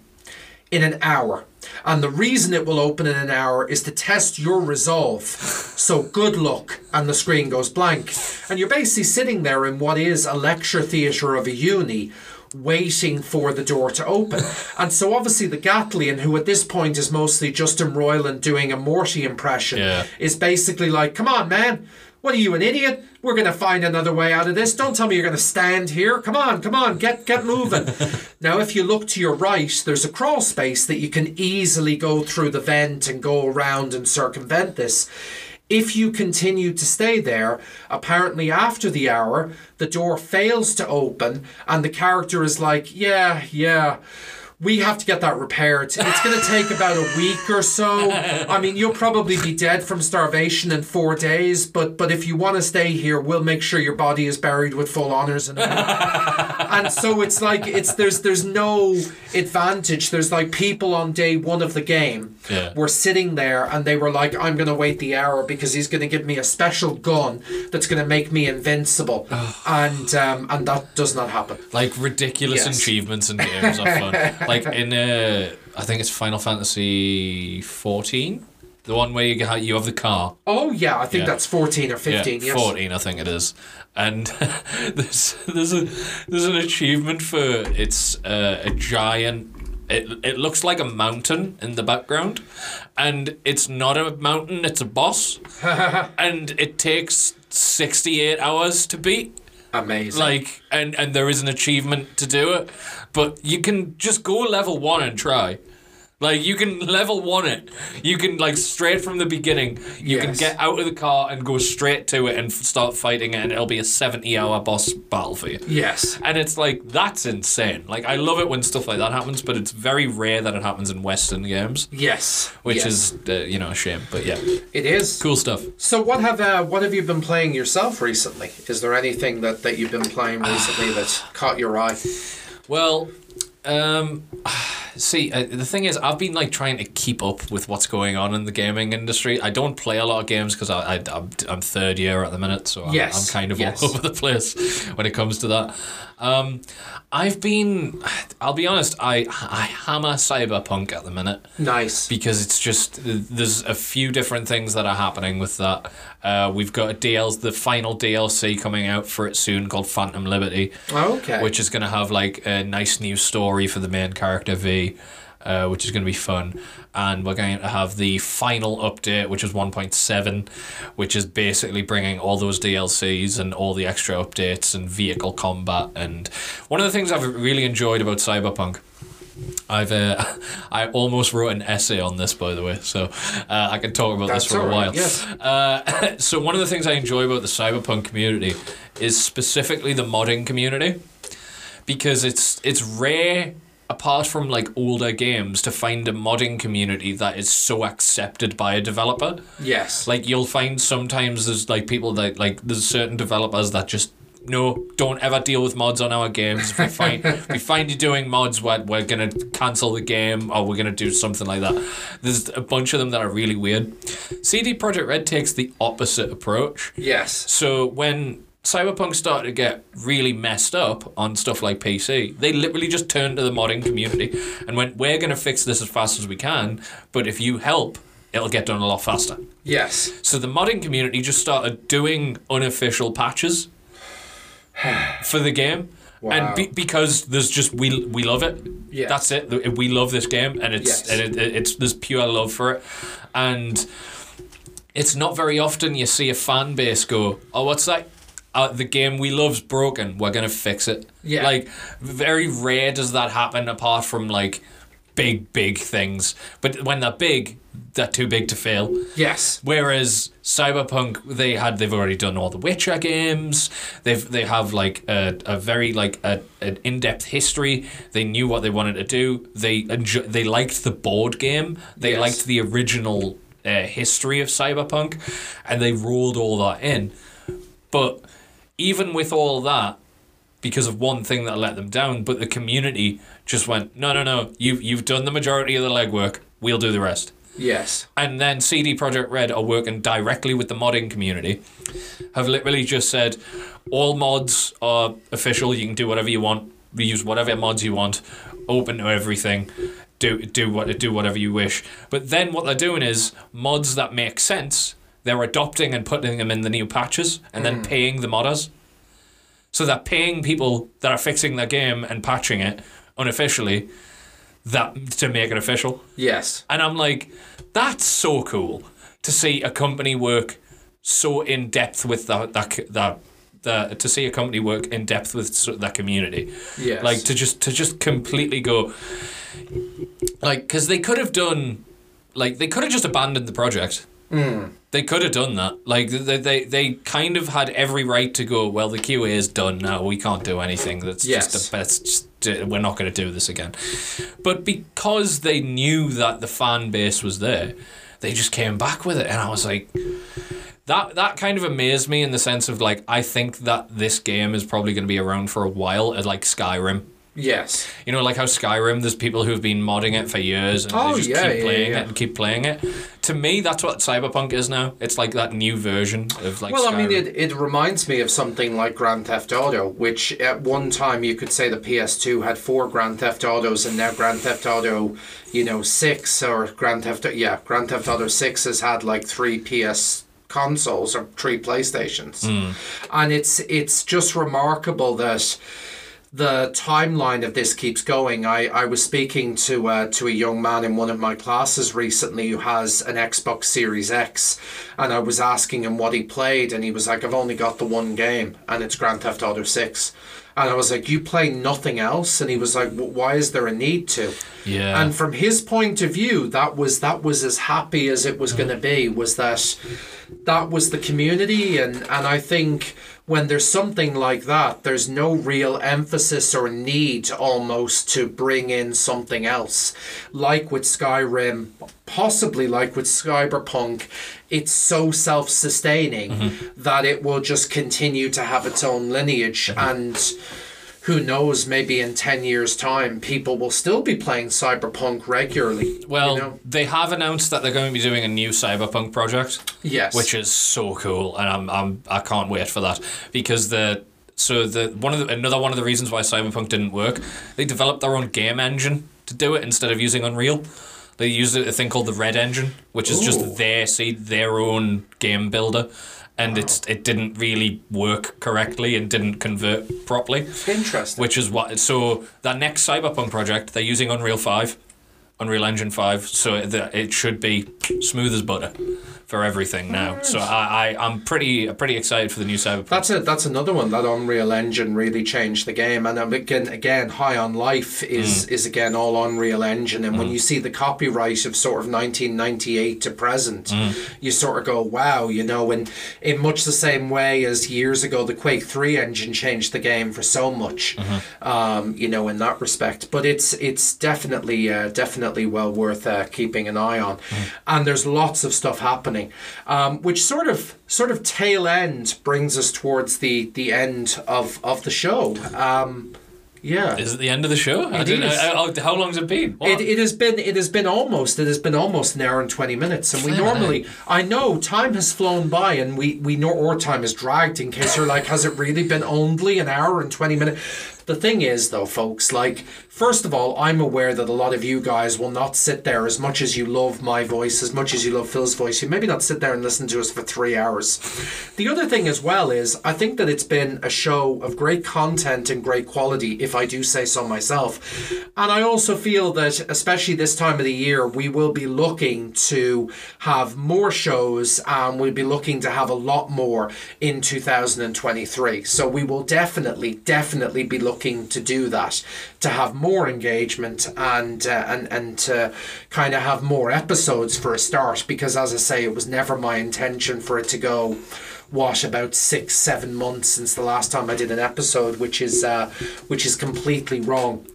in an hour. And the reason it will open in an hour is to test your resolve. So good luck. And the screen goes blank. And you're basically sitting there in what is a lecture theatre of a uni. Waiting for the door to open. And so, obviously, the Gatlian, who at this point is mostly Justin Roiland doing a Morty impression, Yeah. is basically like, Come on, man. What are you, an idiot? We're going to find another way out of this. Don't tell me you're going to stand here. Come on, come on, get get moving. [laughs] now, if you look to your right, there's a crawl space that you can easily go through the vent and go around and circumvent this. If you continue to stay there, apparently after the hour, the door fails to open, and the character is like, Yeah, yeah. We have to get that repaired. It's going to take about a week or so. I mean, you'll probably be dead from starvation in four days, but but if you want to stay here, we'll make sure your body is buried with full honors and and so it's like it's there's there's no advantage. There's like people on day one of the game Yeah. were sitting there and they were like, I'm gonna wait the hour because he's gonna give me a special gun that's gonna make me invincible, and um, and that does not happen. Like ridiculous Yes. achievements in games are fun. [laughs] like in uh, I think it's Final Fantasy fourteen, the one where you you have the car. Oh yeah, I think Yeah. that's fourteen or fifteen. yeah, yes. fourteen, I think it is. And [laughs] there's there's a there's an achievement for it's uh, a giant. It, it looks like a mountain in the background, and it's not a mountain; it's a boss, [laughs] and it takes sixty eight hours to beat. Amazing. like and and there is an achievement to do it but you can just go level one and try like you can level one it you can like straight from the beginning you can get out of the car and go straight to it and f- start fighting it and it'll be a 70 hour boss battle for you yes. and it's like that's insane like i love it when stuff like that happens but it's very rare that it happens in western games Yes. which yes. is uh, you know a shame but yeah it is cool stuff So what have uh, what have you been playing yourself recently? Is there anything that, that you've been playing recently that caught your eye? Well, um, [sighs] see, uh, the thing is, I've been like trying to keep up with what's going on in the gaming industry. I don't play a lot of games because I, I I'm, I'm third year at the minute, so I'm, Yes, I'm kind of yes. all [laughs] over the place when it comes to that. Um, I've been, I'll be honest, I I hammer Cyberpunk at the minute Nice. because it's just there's a few different things that are happening with that. Uh, we've got a DLC, the final DLC coming out for it soon called Phantom Liberty, Okay. which is going to have like a nice new story for the main character V. Uh, which is going to be fun, and we're going to have the final update, which is 1.7, which is basically bringing all those DLCs and all the extra updates and vehicle combat. And one of the things I've really enjoyed about Cyberpunk I've uh, [laughs] I almost wrote an essay on this, by the way, so uh, I can talk about That's this for a right, while. yes. Uh, [laughs] so one of the things I enjoy about the cyberpunk community is specifically the modding community, because it's it's rare. Apart from like older games, to find a modding community that is so accepted by a developer, yes. like you'll find sometimes there's like people that like there's certain developers that just no don't ever deal with mods on our games. If we [laughs] find if we find you doing mods we're, we're gonna cancel the game or we're gonna do something like that. There's a bunch of them that are really weird. CD Projekt Red takes the opposite approach. Yes. so when Cyberpunk started to get really messed up on stuff like PC, they literally just turned to the modding community and went, "We're going to fix this as fast as we can, but if you help, it'll get done a lot faster." Yes. So the modding community just started doing unofficial patches [sighs] for the game. Wow. And be, because there's just we we love it. Yes. That's it. We love this game, and it's Yes. and it- it's there's pure love for it, and it's not very often you see a fan base go, "Oh, what's that? Uh, the game we love's broken. We're gonna fix it." Yeah. Like very rare does that happen, apart from like big big things. But when they're big, they're too big to fail. Yes. Whereas Cyberpunk, they had they've already done all the Witcher games. They've they have like a, a very like a, an in depth history. They knew what they wanted to do. They enjo- they liked the board game. They Yes. liked the original uh, history of Cyberpunk, and they rolled all that in. But even with all that, because of one thing that let them down, but the community just went, no, no, no, you've you've done the majority of the legwork. We'll do the rest. Yes. And then CD Projekt Red are working directly with the modding community. Have literally just said, all mods are official. You can do whatever you want. Use whatever mods you want. Open to everything. Do do what do whatever you wish. But then what they're doing is mods that make sense. They're adopting and putting them in the new patches, and then hmm. paying the modders. So they're paying people that are fixing their game and patching it unofficially that to make it official. Yes. And I'm like, that's so cool to see a company work so in depth with that that that. The, to see a company work in depth with that community, Yes. like to just to just completely go, like because they could have done, like they could have just abandoned the project. Hmm. They could have done that. Like they, they they kind of had every right to go. Well, the QA is done now. We can't do anything. That's Yes. just the best. just we're not going to do this again. But because they knew that the fan base was there, they just came back with it, and I was like. That, that kind of amazed me in the sense of like I think that this game is probably going to be around for a while like Skyrim. Yes. You know, like how Skyrim, there's people who've been modding it for years and Oh, they just yeah, keep yeah, playing yeah. it and keep playing it. To me, that's what Cyberpunk is now. It's like that new version of like. Well, I mean, it, it reminds me of something like Grand Theft Auto, which at one time you could say the PS2 had four Grand Theft Autos, and now Grand Theft Auto, you know, six or Grand Theft, yeah, Grand Theft Auto six has had like three PS consoles or three PlayStations, hmm. and it's it's just remarkable that the timeline of this keeps going. I, I was speaking to uh, to a young man in one of my classes recently who has an Xbox Series X, and I was asking him what he played, and he was like, "I've only got the one game, and it's Grand Theft Auto 6. And I was like, "You play nothing else?" And he was like, "W- "Why is there a need to?" Yeah. And from his point of view, that was that was as happy as it was going to be. Was that that was the community, and and I think when there's something like that, there's no real emphasis or need almost to bring in something else, like with Skyrim, possibly like with Cyberpunk. It's so self-sustaining mm-hmm. that it will just continue to have its own lineage. Mm-hmm. And who knows? Maybe in ten years' time, people will still be playing Cyberpunk regularly. Well, you know? they have announced that they're going to be doing a new Cyberpunk project. Yes. which is so cool, and I'm, I'm I can't wait for that because the so the one of the, another one of the reasons why Cyberpunk didn't work, they developed their own game engine to do it instead of using Unreal. They used a thing called the Red Engine, which is Ooh. just their see their own game builder, and it's it didn't really work correctly and didn't convert properly. Interesting. Which is what so that next Cyberpunk project they're using Unreal Five, Unreal Engine Five, so it, it should be smooth as butter for everything now. So I, I I'm pretty pretty excited for the new Cyberpunk. That's it. That's another one. That Unreal Engine really changed the game. And again, again, High on Life is Mm. is again all Unreal Engine. And when you see the copyright of sort of 1998 to present, Mm. you sort of go, wow, you know. And in much the same way as years ago, the Quake 3 engine changed the game for so much, Mm-hmm. um, you know, in that respect. But it's it's definitely uh, definitely well worth uh, keeping an eye on. Mm. And there's lots of stuff happening, um, which sort of sort of tail end brings us towards the the end of of the show. Um, yeah. Is it the end of the show? I It is. I- I- how long's it been? It, it has been it has been almost it has been almost an hour and twenty minutes, and we Flippin' normally I know time has flown by, and we we know our time is dragged. In case you're like, has it really been only an hour and twenty minutes? The thing is, though, folks, like first of all, I'm aware that a lot of you guys will not sit there as much as you love my voice, as much as you love Phil's voice. You maybe not sit there and listen to us for three hours. The other thing as well is I think that it's been a show of great content and great quality, if I do say so myself. And I also feel that, especially this time of the year, we will be looking to have more shows and we'll be looking to have a lot more in 2023. So we will definitely, definitely be looking to do that, to have more engagement and uh, and and to kind of have more episodes for a start. Because as I say, it was never my intention for it to go what about six seven months since the last time I did an episode, which is uh, which is completely wrong.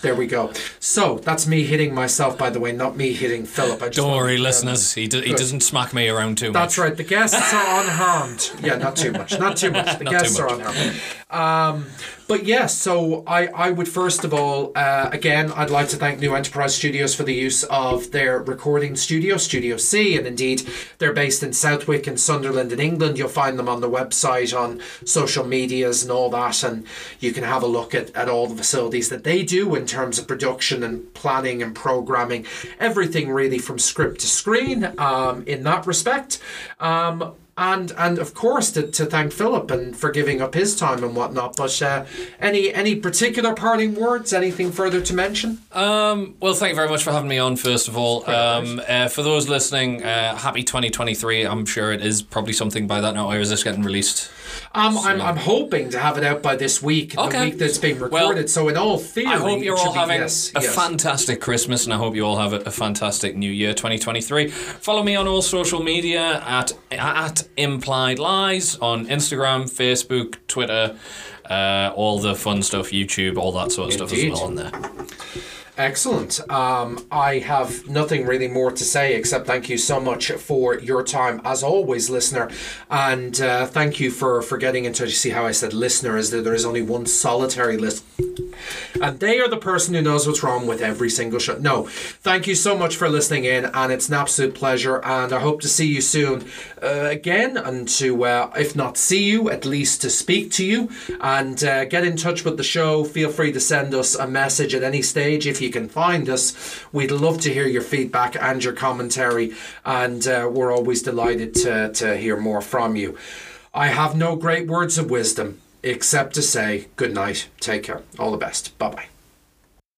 There we go. So that's me hitting myself, by the way, not me hitting Philip. I just Don't worry, listeners. He, do, he doesn't smack me around too much. That's right. The guests are unharmed. Yeah, not too much. Not too much. The [laughs] Not guests are much. unharmed. Um, but yes, so I, I would first of all, uh, again, I'd like to thank New Enterprise Studios for the use of their recording studio, Studio C, and indeed they're based in Southwick and Sunderland in England. You'll find them on the website, on social medias, and all that, and you can have a look at, at all the facilities that they do in terms of production and planning and programming, everything really from script to screen um, in that respect. Um, and and of course to, to thank Philip and for giving up his time and whatnot. But uh, any any particular parting words? Anything further to mention? Um, well, thank you very much for having me on, first of all. Um, uh, for those listening, uh, happy 2023. I'm sure it is probably something by that now. Or is this getting released? Um, I'm, I'm hoping to have it out by this week, the Okay. week that's being Well, recorded. so in all theory, I hope you're all having yes, a yes. fantastic Christmas, and I hope you all have a, a fantastic New Year 2023. Follow me on all social media at at Implied Lies on Instagram, Facebook, Twitter, uh, all the fun stuff, YouTube, all that sort of stuff as Indeed. well on there. Excellent. Um, I have nothing really more to say except thank you so much for your time, as always, listener. And uh, thank you for, for getting in touch. You see how I said listener is that there is only one solitary list. And they are the person who knows what's wrong with every single show. No, thank you so much for listening in, and it's an absolute pleasure. And I hope to see you soon uh, again, and to, uh, if not see you, at least to speak to you and uh, get in touch with the show. Feel free to send us a message at any stage if you can find us. We'd love to hear your feedback and your commentary, and uh, we're always delighted to, to hear more from you. I have no great words of wisdom except to say good night, take care, all the best, bye bye.